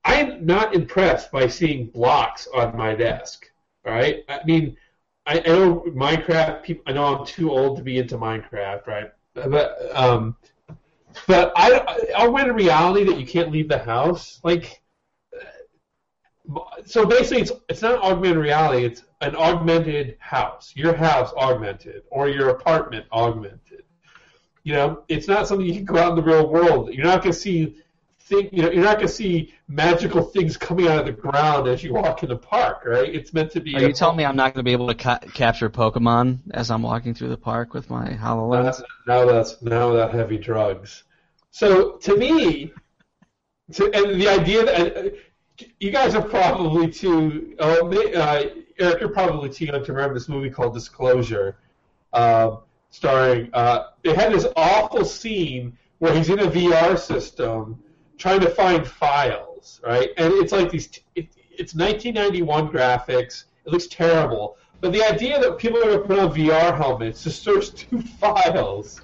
I'm not impressed by seeing blocks on my desk, right? I mean, I, I know Minecraft. People, I know I'm too old to be into Minecraft, right? But um, but I augmented reality that you can't leave the house, like. So basically, it's it's not augmented reality. It's an augmented house. Your house augmented, or your apartment augmented. You know, it's not something you can go out in the real world. You're not going to see think you know you're not going to see magical things coming out of the ground as you walk in the park, right? It's meant to be. Are you telling me I'm not going to be able to ca- capture Pokemon as I'm walking through the park with my Hololens? Now that's now that heavy drugs. So to me, to, and the idea that uh, you guys are probably too. Uh, uh, Eric, you're probably too young to remember this movie called Disclosure, uh, starring. Uh, it had this awful scene where he's in a VR system trying to find files, right? And it's like these. It, it's 1991 graphics. It looks terrible. But the idea that people are going to put on VR helmets to search <laughs> two files,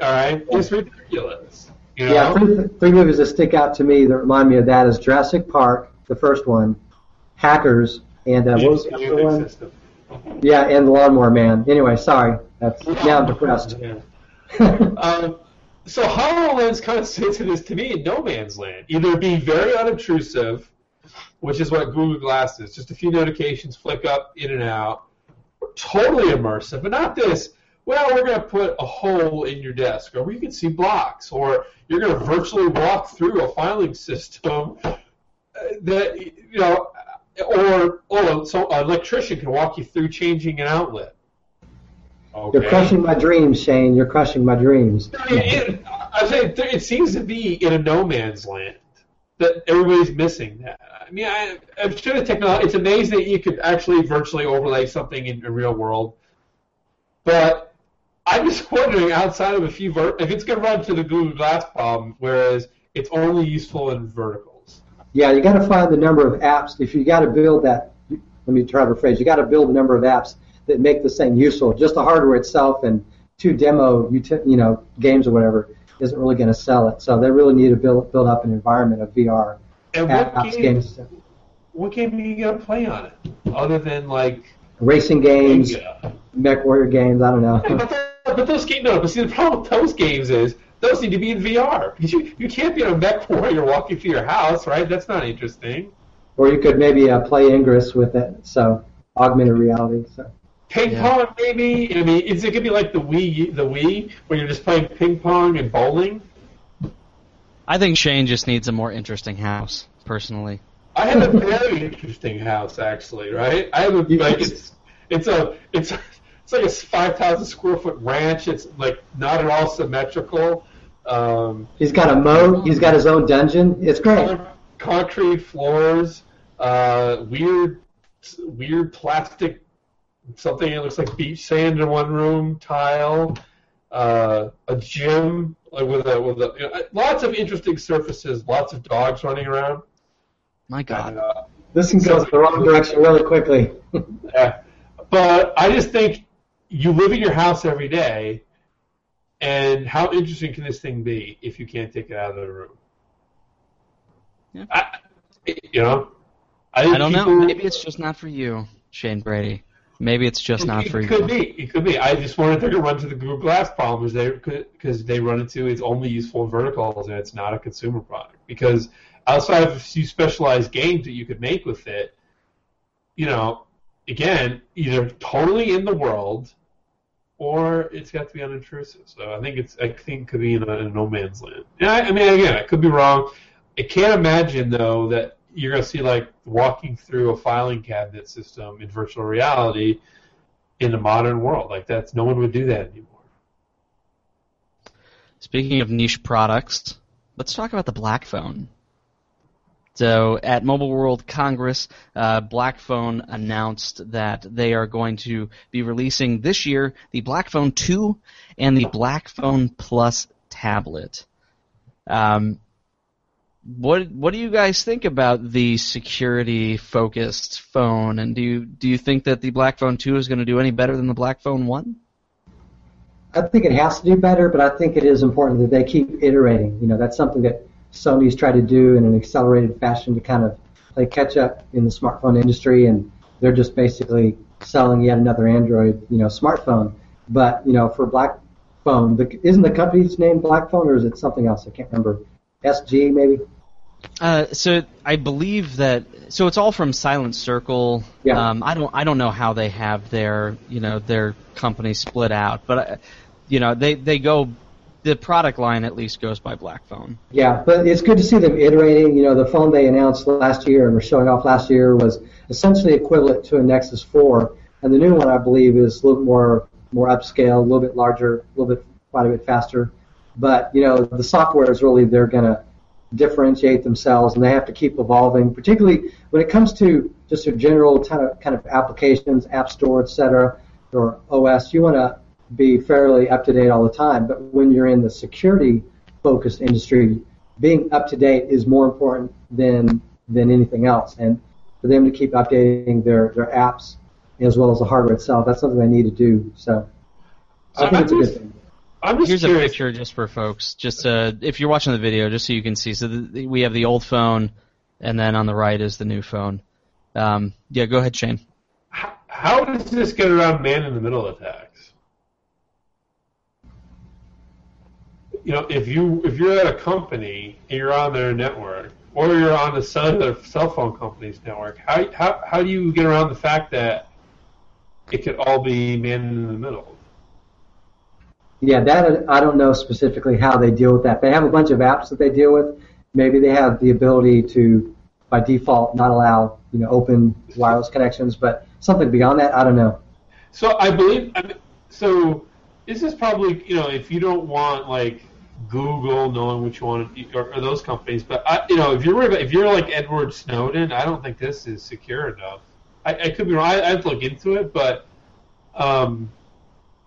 all right, is ridiculous. You know? Yeah, three, three movies that stick out to me that remind me of that is Jurassic Park, the first one, Hackers, and uh, what was the other one? System. Yeah, and Lawnmower Man. Anyway, sorry. That's now I'm depressed. Yeah. <laughs> um, so HoloLens kind of sits in this, to me, in no man's land. Either be very unobtrusive, which is what Google Glass is, just a few notifications flick up, in and out, totally immersive, but not this, well, we're going to put a hole in your desk, or you can see blocks, or you're going to virtually walk through a filing system uh, that, you know, or, oh, so an electrician can walk you through changing an outlet. You're crushing my dreams, Shane. You're crushing my dreams. It, it, I say it seems to be in a no man's land that everybody's missing that. I mean, I, I'm sure the technology. It's amazing that you could actually virtually overlay something in the real world, but I'm just <laughs> wondering outside of a few ver- if it's going to run to the Google Glass problem, whereas it's only useful in verticals. Yeah, you got to find the number of apps. If you got to build that, let me try to rephrase. You got to build the number of apps that make the thing useful. Just the hardware itself and two demo, you know, games or whatever isn't really going to sell it. So they really need to build build up an environment of VR And apps, what game, games, what game are you going to play on it other than like racing games, Jenga? Mech Warrior games. I don't know. But, those games, no. But see, the problem with those games is those need to be in VR because you you can't be on a mech warrior walking through your house, right? That's not interesting. or you could maybe uh, play Ingress with it. So augmented reality. So Ping Yeah. pong, maybe. I mean, is it gonna be like the Wii, the Wii, where you're just playing ping pong and bowling? I think Shane just needs a more interesting house, personally. I have a very interesting house, actually. Right? I have a like it's it's a it's it's like a five thousand square foot ranch. It's like not at all symmetrical. Um, he's got a moat. He's got his own dungeon. It's great. concrete floors, uh, weird, weird plastic, something that looks like beach sand in one room, tile, uh, a gym like with a with a you know, lots of interesting surfaces, lots of dogs running around. My God. And, uh, This can go the wrong direction really quickly. <laughs> yeah. But I just think you live in your house every day, and how interesting can this thing be if you can't take it out of the room? Yeah. I, you know, I, I don't know. Maybe it's just not for you, Shane Brady. Maybe it's just not for you. it could be. It could be. I just wanted to run to the Google Glass problem they because they run into it's only useful in verticals and it's not a consumer product. Because outside of a few specialized games that you could make with it, you know, again, either totally in the world or it's got to be unintrusive. So I think it's I think it could be in a, in a no man's land. Yeah, I, I mean, again, I could be wrong. I can't imagine though that you're going to see like walking through a filing cabinet system in virtual reality in the modern world. Like that's no one would do that anymore. Speaking of niche products, let's talk about the Black Phone. So at Mobile World Congress, uh, Black Phone announced that they are going to be releasing this year the Black Phone 2 and the Black Phone Plus tablet. Um, what what do you guys think about the security focused phone? And do you do you think that the Black Phone 2 is going to do any better than the Black Phone 1? I think it has to do better, but I think it is important that they keep iterating. You know, that's something that Sony's tried to do in an accelerated fashion to kind of play catch up in the smartphone industry, and they're just basically selling yet another Android, you know, smartphone. But you know, for Black Phone, the, isn't the company's name Black Phone, or is it something else? I can't remember. SG maybe. Uh, so I believe that so it's all from Silent Circle. Yeah. Um, I don't I don't know how they have their you know their company split out, but uh, you know they they go the product line at least goes by Black Phone. Yeah, but it's good to see them iterating. You know, the phone they announced last year and were showing off last year was essentially equivalent to a Nexus 4, and the new one I believe is a little more more upscale, a little bit larger, a little bit quite a bit faster. But you know, the software is really they're going to differentiate themselves, and they have to keep evolving. Particularly when it comes to just a general kind of kind of applications, App Store, etc., or OS, you want to be fairly up to date all the time. But when you're in the security focused industry, being up to date is more important than than anything else. And for them to keep updating their, their apps as well as the hardware itself, that's something they need to do. So, so I think it's a good thing. I'm just Here's a picture just for folks, just uh, if you're watching the video, just so you can see. So the, we have the old phone, and then on the right is the new phone. Um, yeah, go ahead, Shane. How, how does this get around man in the middle attacks? You know, if you if you're at a company and you're on their network, or you're on the cellular cell phone company's network, how how how do you get around the fact that it could all be man in the middle? Yeah, that I don't know specifically how they deal with that. They have a bunch of apps that they deal with. Maybe they have the ability to, by default, not allow you know open wireless connections, but something beyond that, I don't know. So I believe. I mean, so this is probably you know if you don't want like Google knowing what you want or, or those companies, but I, you know if you're about, if you're like Edward Snowden, I don't think this is secure enough. I, I could be wrong. I, I'd look into it, but um,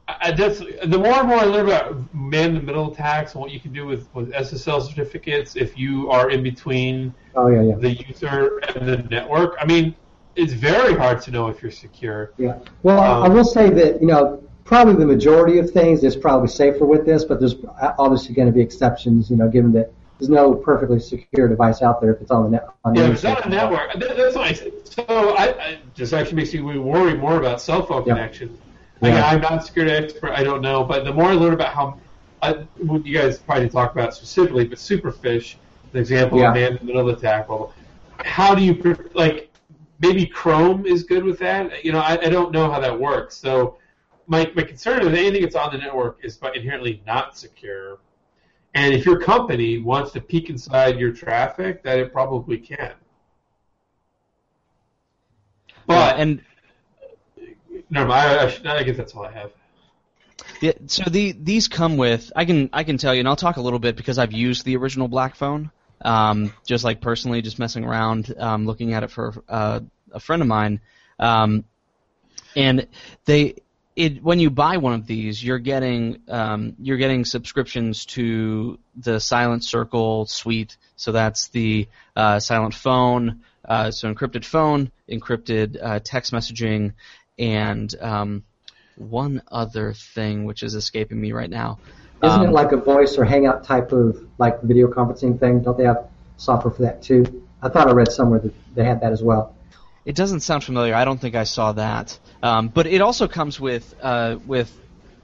I, that's the more and more I learn about man-in-the-middle attacks and what you can do with with SSL certificates if you are in between Oh yeah, yeah. the user and the network. I mean, it's very hard to know if you're secure. Yeah. Well, I- I Um, will say that you know probably the majority of things is probably safer with this, but there's obviously going to be exceptions. You know, given that there's no perfectly secure device out there if it's on the net. On the Yeah, if it's not a network. That's said. So I, I just actually makes me worry more about cell phone Yeah. connections. Yeah. I'm not a security expert. I don't know, but the more I learn about how, uh, I, you guys probably didn't talk about it specifically, but Superfish, an example Yeah. of man in the middle attack. Blah, blah. How do you like? Maybe Chrome is good with that. You know, I, I don't know how that works. So my my concern is anything that's on the network is inherently not secure. And if your company wants to peek inside your traffic, that it probably can. But and never mind. I, I, I guess that's all I have. Yeah, so the these come with I can I can tell you, and I'll talk a little bit because I've used the original Black Phone, um, just like personally, just messing around, um, looking at it for uh, a friend of mine, um, and they it when you buy one of these, you're getting um, you're getting subscriptions to the Silent Circle suite. So that's the uh, Silent Phone, uh, so encrypted phone, encrypted uh, text messaging, and um, one other thing which is escaping me right now. Isn't Um, it like a voice or hangout type of like video conferencing thing? Don't they have software for that too? I thought I read somewhere that they had that as well. It doesn't sound familiar. I don't think I saw that. Um, but it also comes with uh, with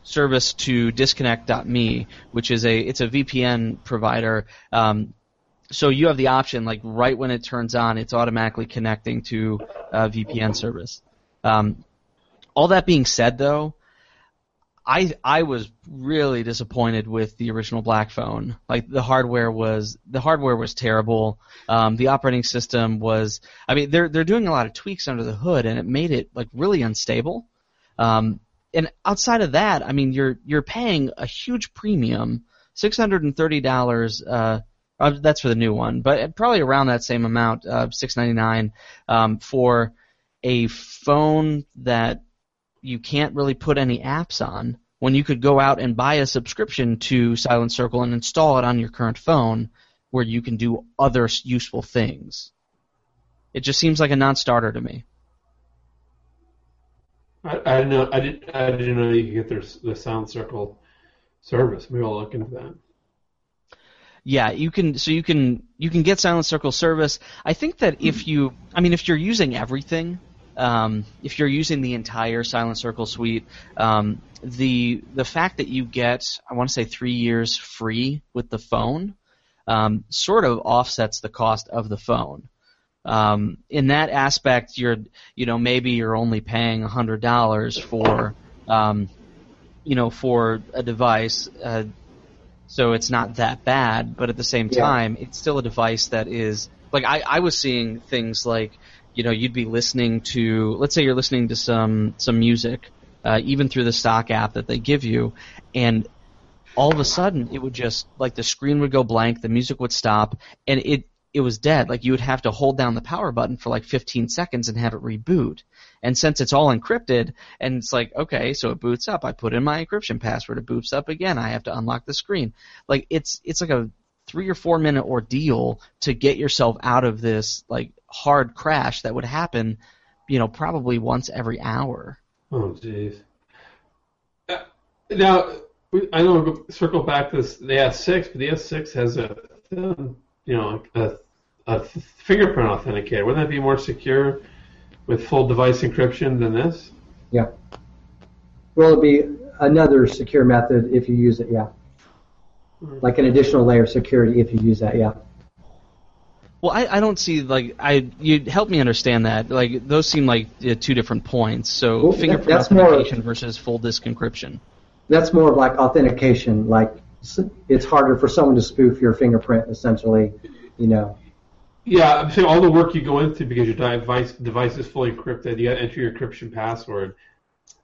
service to disconnect.me, which is a it's a VPN provider. Um, so you have the option, like right when it turns on, it's automatically connecting to a VPN service. Um, all that being said, though, I I was really disappointed with the original Black Phone. Like the hardware was the hardware was terrible. Um, the operating system was. I mean, they're they're doing a lot of tweaks under the hood, and it made it like really unstable. Um, and outside of that, I mean, you're you're paying a huge premium, six hundred and thirty dollars. Uh, that's for the new one, but probably around that same amount, uh, six ninety nine, um, for a phone that you can't really put any apps on when you could go out and buy a subscription to Silent Circle and install it on your current phone where you can do other useful things. It just seems like a non-starter to me. I, I didn't know. I didn't. I didn't know you could get their, the sound circle service. Maybe I'll look into that. Yeah, you can. So you can you can get Silent Circle service. I think that if hmm. you, I mean, if you're using everything, um, if you're using the entire Silent Circle suite, um, the the fact that you get, I want to say three years free with the phone, um, sort of offsets the cost of the phone. Um, in that aspect, you're, you know, maybe you're only paying hundred dollars for, um, you know, for a device. Uh, so it's not that bad, but at the same Yeah. time, it's still a device that is like I, I was seeing things like you know you'd be listening to let's say you're listening to some some music uh, even through the stock app that they give you and all of a sudden it would just like the screen would go blank the music would stop and it it was dead. Like you would have to hold down the power button for like 15 seconds and have it reboot. And since it's all encrypted and it's like okay so it boots up. I put in my encryption password. It boots up again. I have to unlock the screen. Like it's it's like a three or four minute ordeal to get yourself out of this like hard crash that would happen you know probably once every hour Oh, jeez. Uh, Now, I know we'll circle back to this, the S6, but the S6 has a, um, you know, a, a fingerprint authenticator. Wouldn't that be more secure with full device encryption than this? Yeah. Well, it'd be another secure method if you use it. Yeah. Like an additional layer of security if you use that. Yeah. well i, I don't see like i you help me understand that like those seem like uh, two different points so Well, that- fingerprint more- authentication versus full disk encryption That's more of like authentication. Like it's harder for someone to spoof your fingerprint, essentially. You know. Yeah, I'm saying all the work you go into because your device device is fully encrypted. You got to enter your encryption password.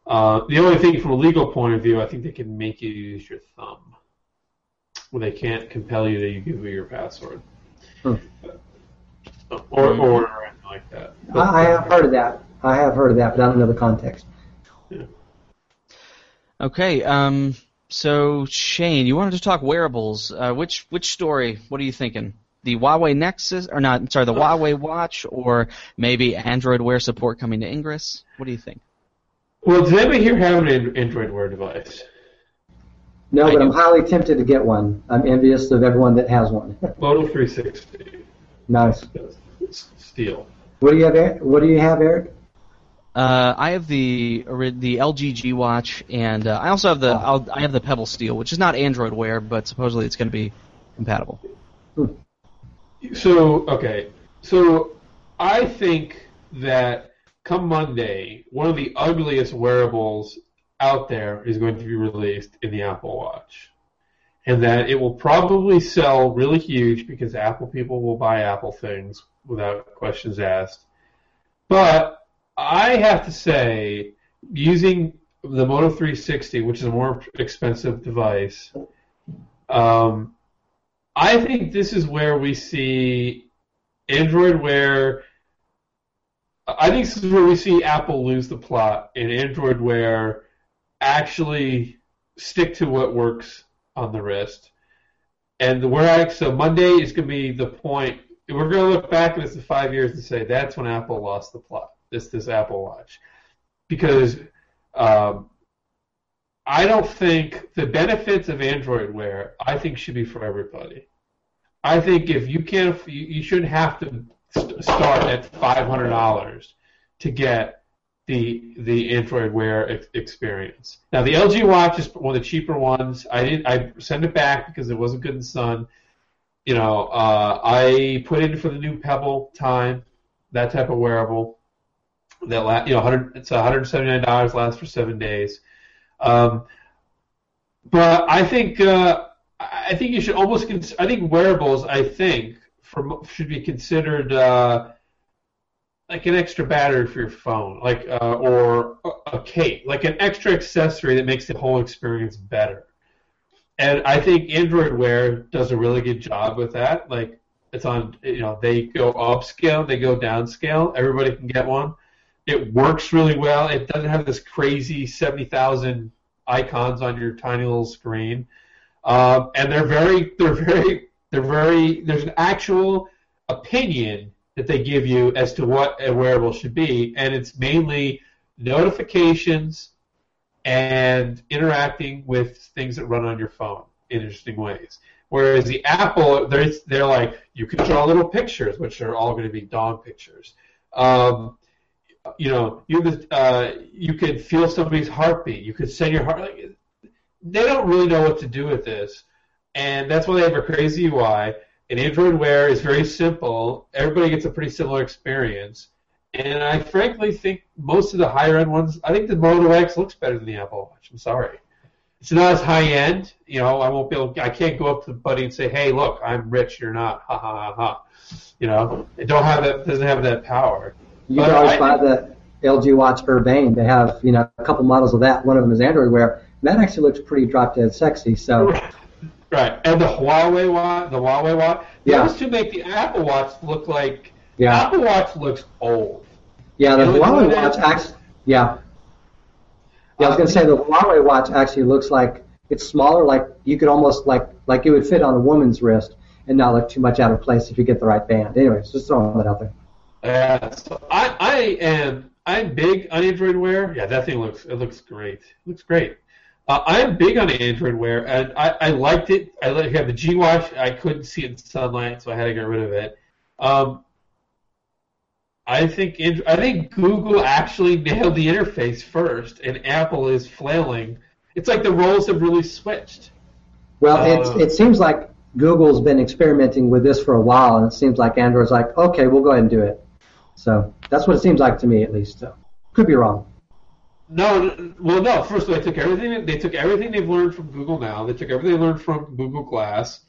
Uh, the only thing from a legal point of view, I think they can make you use your thumb. Well, they can't compel you to give you your password, Hmm. or or anything like that. I, I have heard of that. I have heard of that, but I don't know the context. okay um so shane you wanted to talk wearables uh, which which story what are you thinking the Huawei Nexus, or not? Sorry, the Huawei Watch, or maybe Android Wear support coming to Ingress. What do you think? Well, does anybody here have an An- Android Wear device? No, I but do. I'm highly tempted to get one. I'm envious of everyone that has one. <laughs> Moto 360 nice. Steel. What do you have? Eric? What do you have, Eric? Uh, I have the the LG G Watch, and uh, I also have the I'll, I have the Pebble Steel, which is not Android Wear, but supposedly it's going to be compatible. So okay, so I think that come Monday, one of the ugliest wearables out there is going to be released in the Apple Watch, and that it will probably sell really huge because Apple people will buy Apple things without questions asked. But I have to say, using the Moto 360, which is a more expensive device, um, I think this is where we see Android Wear. I think this is where we see Apple lose the plot in Android Wear actually stick to what works on the wrist. And the where I, so Monday is going to be the point. We're going to look back at this in five years and say that's when Apple lost the plot. This this Apple Watch, because um, I don't think the benefits of Android Wear. I think should be for everybody. I think if you can't, you, shouldn't have to st- start at five hundred dollars to get the the Android Wear ex- experience. Now the LG Watch is one of the cheaper ones. I didn't I sent it back because it wasn't good in the sun. You know, uh, I put in for the new Pebble time, that type of wearable. That la- you know, hundred it's one hundred seventy nine dollars, lasts for seven days. Um, but I think uh, I think you should almost. Cons- I think wearables. I think for should be considered uh, like an extra battery for your phone, like uh, or a- case, like an extra accessory that makes the whole experience better. And I think Android Wear does a really good job with that. Like it's on, you know, they go upscale, they go downscale. Everybody can get one. It works really well. It doesn't have this crazy seventy thousand icons on your tiny little screen. Um, and they're very, they're very, they're very. There's an actual opinion that they give you as to what a wearable should be, and it's mainly notifications and interacting with things that run on your phone in interesting ways. Whereas the Apple, they're, they're like, you can draw little pictures, which are all going to be dog pictures. Um, you know, you uh, you could feel somebody's heartbeat. You could send your heart. Like, they don't really know what to do with this, and that's why they have a crazy UI. And Android Wear is very simple. Everybody gets a pretty similar experience. And I frankly think most of the higher end ones, I think the Moto X looks better than the Apple Watch. I'm sorry. It's not as high end. You know, I won't be able. I can't go up to the buddy and say, "Hey, look, I'm rich. You're not." Ha ha ha ha. You know, it don't have that. Doesn't have that power. You can always buy the LG Watch Urbane. They have you know a couple models of that. One of them is Android Wear. That actually looks pretty drop dead sexy. So. Right, and the Huawei watch, the Huawei watch, Yeah. those two make the Apple Watch look like Yeah. Apple Watch looks old. Yeah, the You Huawei watch actually. Yeah. Yeah, I was gonna uh, say the Huawei watch actually looks like it's smaller. Like you could almost like like it would fit on a woman's wrist and not look too much out of place if you get the right band. Anyways, just throwing that out there. Yeah, so I, I am I'm big on Android Wear. Yeah, that thing looks it looks great. It looks great. Uh, I'm big on Android Wear, and I, I liked it. I like have the G Watch. I couldn't see it in sunlight, so I had to get rid of it. Um, I think I think Google actually nailed the interface first, and Apple is flailing. It's like the roles have really switched. Well, Uh, it it seems like Google's been experimenting with this for a while, and it seems like Android's like, okay, we'll go ahead and do it. So that's what it seems like to me, at least. So, could be wrong. No, well, no. First of all, they took everything. They took everything they've learned from Google now. They took everything they learned from Google Glass,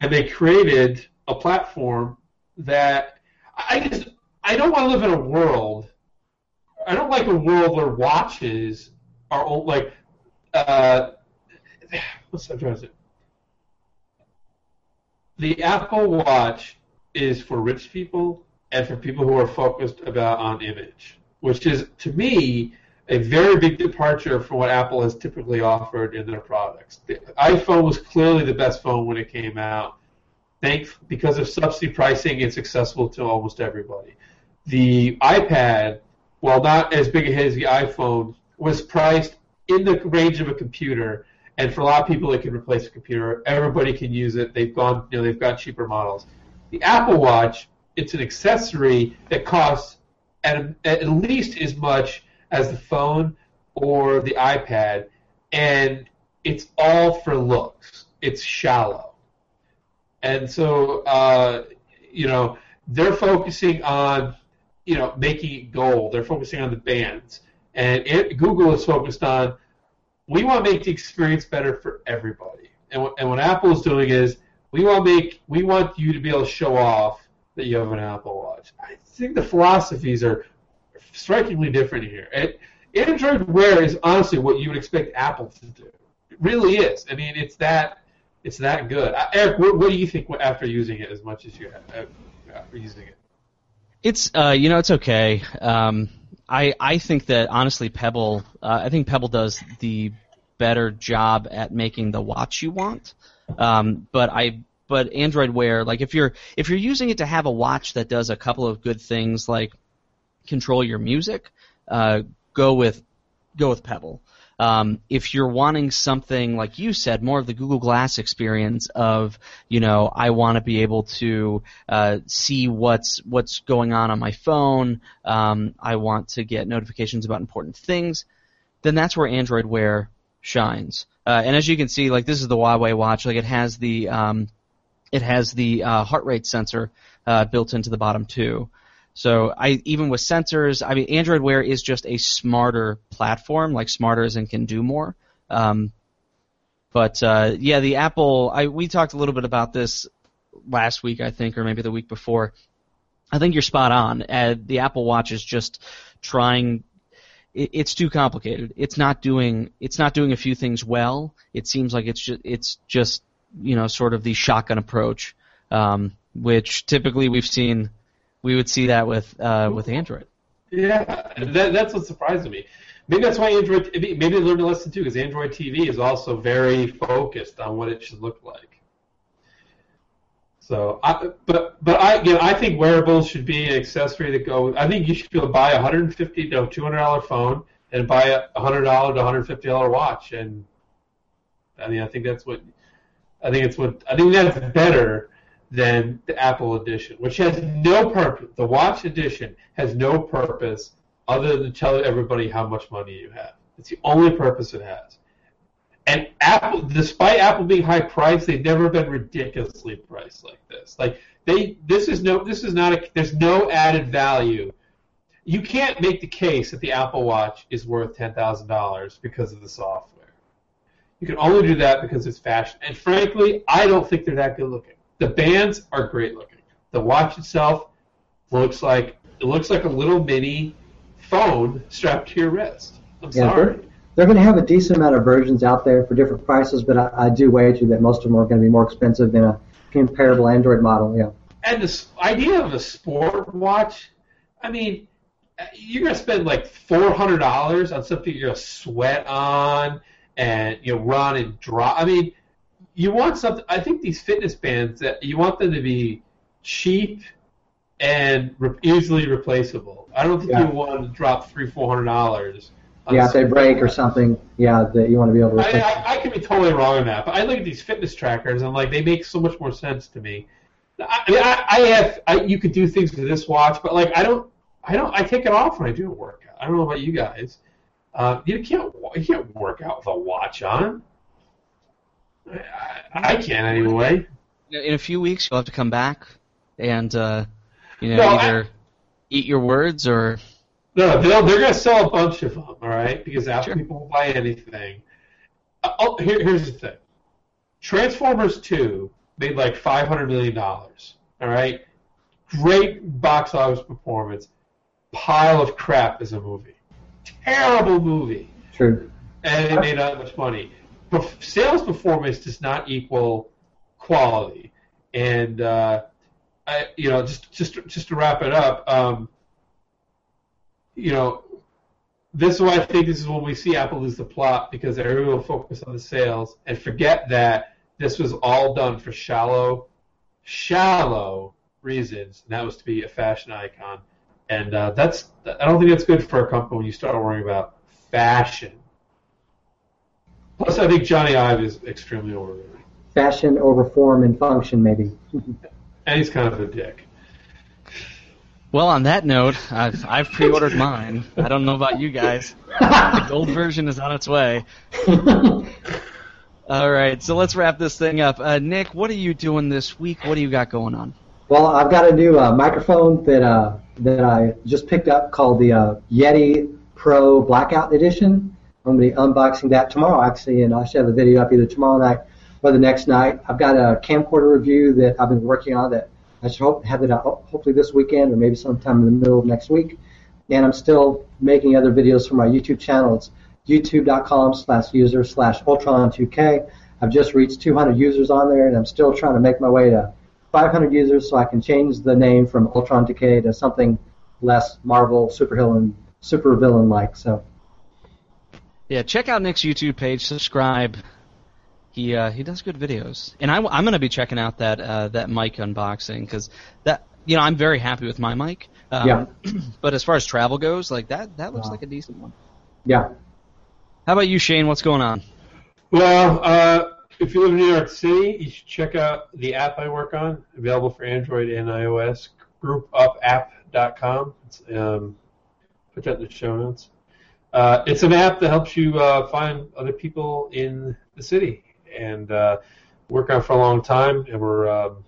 and they created a platform that I just I don't want to live in a world. I don't like a world where watches are old, like. Uh, what's I'm trying to? The Apple Watch is for rich people and for people who are focused about on image, which is to me a very big departure from what Apple has typically offered in their products. The iPhone was clearly the best phone when it came out. Thank because of subsidy pricing, it's accessible to almost everybody. The iPad, while not as big a hit as the iPhone, was priced in the range of a computer, and for a lot of people, it can replace a computer. Everybody can use it. They've gone, you know, they've got cheaper models. The Apple Watch, it's an accessory that costs at, at least as much as the phone or the iPad, and it's all for looks. It's shallow. And so, uh, you know, they're focusing on, you know, making it gold. They're focusing on the bands. And it, Google is focused on, we want to make the experience better for everybody. And what, and what Apple is doing is, we want to make, we want you to be able to show off that you have an Apple Watch. I think the philosophies are strikingly different here. And Android Wear is honestly what you would expect Apple to do. It really is. I mean, it's that it's that good. Uh, Eric, what, what do you think after using it as much as you have uh, after using it? It's uh, you know, it's okay. Um, I I think that honestly, Pebble. Uh, I think Pebble does the better job at making the watch you want. Um, but I but Android Wear, like if you're if you're using it to have a watch that does a couple of good things like control your music, uh, go with go with Pebble. Um, if you're wanting something like you said, more of the Google Glass experience of, you know, I want to be able to uh, see what's what's going on on my phone. Um, I want to get notifications about important things. Then that's where Android Wear shines. Uh, and as you can see, like this is the Huawei watch. Like it has the um, it has the uh, heart rate sensor uh, built into the bottom too. So I even with sensors, I mean Android Wear is just a smarter platform, like smarter in can do more. Um, but uh, yeah, the Apple, I we talked a little bit about this last week, I think, or maybe the week before. I think you're spot on. Uh, the Apple Watch is just trying. It, it's too complicated. It's not doing. It's not doing a few things well. It seems like it's just. It's just you know sort of the shotgun approach, um, which typically we've seen we would see that with uh, with Android. Yeah, that, that's what surprised me. Maybe that's why Android. Maybe they learned a lesson too, because Android TV is also very focused on what it should look like. So, I, but but I you know, I think wearables should be an accessory that go. I think you should be able to buy a 150 to 200 dollar phone and buy a hundred dollar to hundred fifty dollar watch. And I mean, I think that's what I think it's what I think that's better than the Apple Edition, which has no purpose. The Watch Edition has no purpose other than tell everybody how much money you have. It's the only purpose it has. And Apple, despite Apple being high priced, they've never been ridiculously priced like this. Like they, this is no, this is not a. There's no added value. You can't make the case that the Apple Watch is worth ten thousand dollars because of the software. You can only do that because it's fashion. And frankly, I don't think they're that good looking. The bands are great looking. The watch itself looks like it looks like a little mini phone strapped to your wrist. I'm Yeah, sorry. they're, they're going to have a decent amount of versions out there for different prices, but I, I do wager that most of them are going to be more expensive than a comparable Android model. Yeah. And this idea of a sport watch, I mean, you're gonna spend like four hundred dollars on something you're gonna sweat on and you know run and draw. I mean, you want something. I think these fitness bands that you want them to be cheap and re- easily replaceable. I don't think Yeah. you want to drop three four hundred dollars. Yeah, if they break or something, yeah, that you want to be able to I. I, I could be totally wrong on that, but I look at these fitness trackers and like they make so much more sense to me. I, I, mean, I, I have I, you could do things with this watch, but like I don't I don't I take it off when I do a workout. I don't know about you guys. Uh, you can't you can't work out with a watch on. I, I, I can't anyway. In a few weeks, you'll have to come back and uh, you know No, I- either eat your words or No, they'll, they're going to sell a bunch of them, all right? Because Apple Sure. people will buy anything. Uh, oh, here, here's the thing. Transformers 2 made like $500 million, all right? Great box office performance. Pile of crap as a movie. Terrible movie. True. And it made not much money. Sales performance does not equal quality. And, uh, I, you know, just, just, just to wrap it up, um, you know, this is why I think this is when we see Apple lose the plot because everyone will focus on the sales and forget that this was all done for shallow, shallow reasons, and that was to be a fashion icon. And uh, that's I don't think that's good for a company when you start worrying about fashion. Plus, I think Jony Ive is extremely overrated, Fashion over form and function, maybe. <laughs> and he's kind of a dick. Well, on that note, I've, I've pre-ordered mine. I don't know about you guys. The gold version is on its way. <laughs> All right, so let's wrap this thing up. Uh, Nick, what are you doing this week? What do you got going on? Well, I've got a new uh, microphone that uh, that I just picked up called the uh, Yeti Pro Blackout Edition. I'm going to be unboxing that tomorrow, actually, and I should have a video up either tomorrow night or the next night. I've got a camcorder review that I've been working on that I should hope have it out hopefully this weekend or maybe sometime in the middle of next week. And I'm still making other videos for my YouTube channel. It's youtube.com slash user slash Ultron2K. I've just reached 200 users on there, and I'm still trying to make my way to 500 users so I can change the name from Ultron Decay to something less Marvel supervillain supervillain like. So Yeah, check out Nick's YouTube page. Subscribe. He uh, he does good videos, and I, am going to be checking out that uh, that mic unboxing because that you know I'm very happy with my mic. Um, Yeah. <clears throat> but as far as travel goes, like that that looks Wow. like a decent one. yeah, How about you, Shane? What's going on? Well, uh, if you live in New York City, you should check out the app I work on, available for Android and iOS. GroupUpApp.com. It's, um, put that in the show notes. Uh, it's an app that helps you uh, find other people in the city, and uh, work on for a long time. And we're um,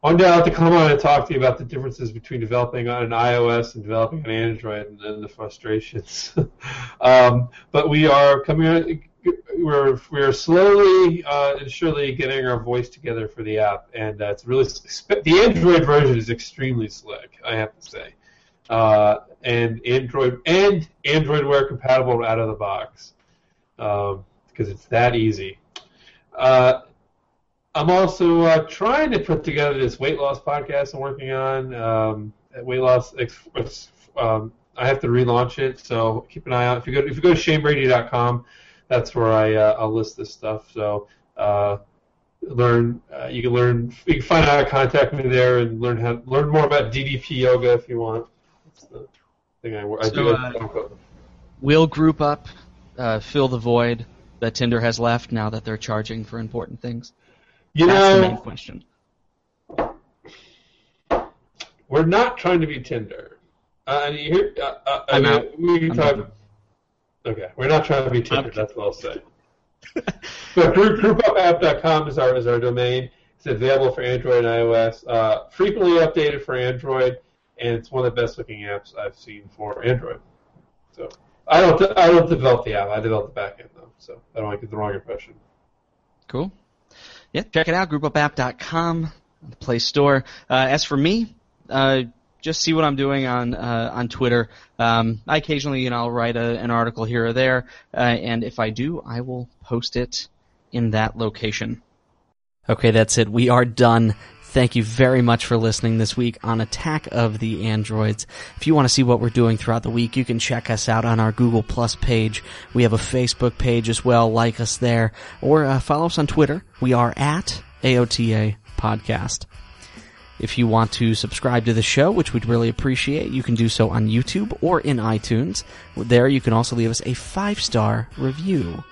one day I'll have to come on and talk to you about the differences between developing on an iOS and developing on Android, and then the frustrations. <laughs> um, but we are coming. We're we're slowly uh, and surely getting our voice together for the app, and uh, it's really the Android version is extremely slick. I have to say, uh, and Android and Android Wear compatible out of the box because it's that easy. Uh, I'm also uh, trying to put together this weight loss podcast I'm working on. Um, weight loss, um, I have to relaunch it, so keep an eye out. If you go, if you go to shanebrady.com, that's where I uh, I'll list this stuff. So uh, learn, uh, you can learn, you can find out how to contact me there and learn how learn more about DDP yoga if you want. That's the thing I, I So, do. uh, Will group up uh, fill the void that Tinder has left now that they're charging for important things? You That's the main question. we're not trying to be Tinder. Uh, and you hear, uh, uh, I'm out. we can I'm talk. out. Okay, we're not trying to be Tinder. That's what I'll say. but group, groupupapp.com is our is our domain. It's available for Android and iOS. Uh, frequently updated for Android, and it's one of the best looking apps I've seen for Android. So I don't I don't develop the app. I develop the backend though. So I don't want to get the wrong impression. Cool. Yeah, check it out, groupupapp.com, the Play Store. Uh, as for me, uh, just see what I'm doing on uh, on Twitter. Um, I occasionally, you know, I'll write a, an article here or there, uh, and if I do, I will post it in that location. Okay, that's it. We are done. Thank you very much for listening this week on Attack of the Androids. If you want to see what we're doing throughout the week, you can check us out on our Google Plus page. We have a Facebook page as well. Like us there. Or uh, follow us on Twitter. We are at AOTA Podcast. If you want to subscribe to the show, which we'd really appreciate, you can do so on YouTube or in iTunes. There you can also leave us a five star review.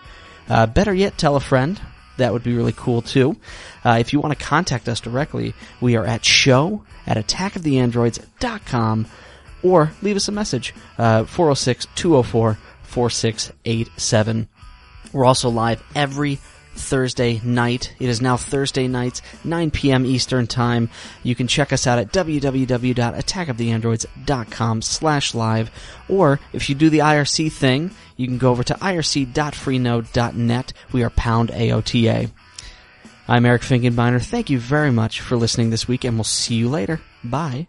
Uh, better yet, tell a friend. That would be really cool too. Uh, if you want to contact us directly, we are at show at attackoftheandroids.com or leave us a message, uh, 406-204-4687. We're also live every Thursday night. It is now Thursday nights, 9 p.m. Eastern Time. You can check us out at www.attackoftheandroids.com slash live. Or if you do the IRC thing, you can go over to irc.freenode.net. We are pound AOTA. I'm Eric Finkenbeiner. Thank you very much for listening this week, and we'll see you later. Bye.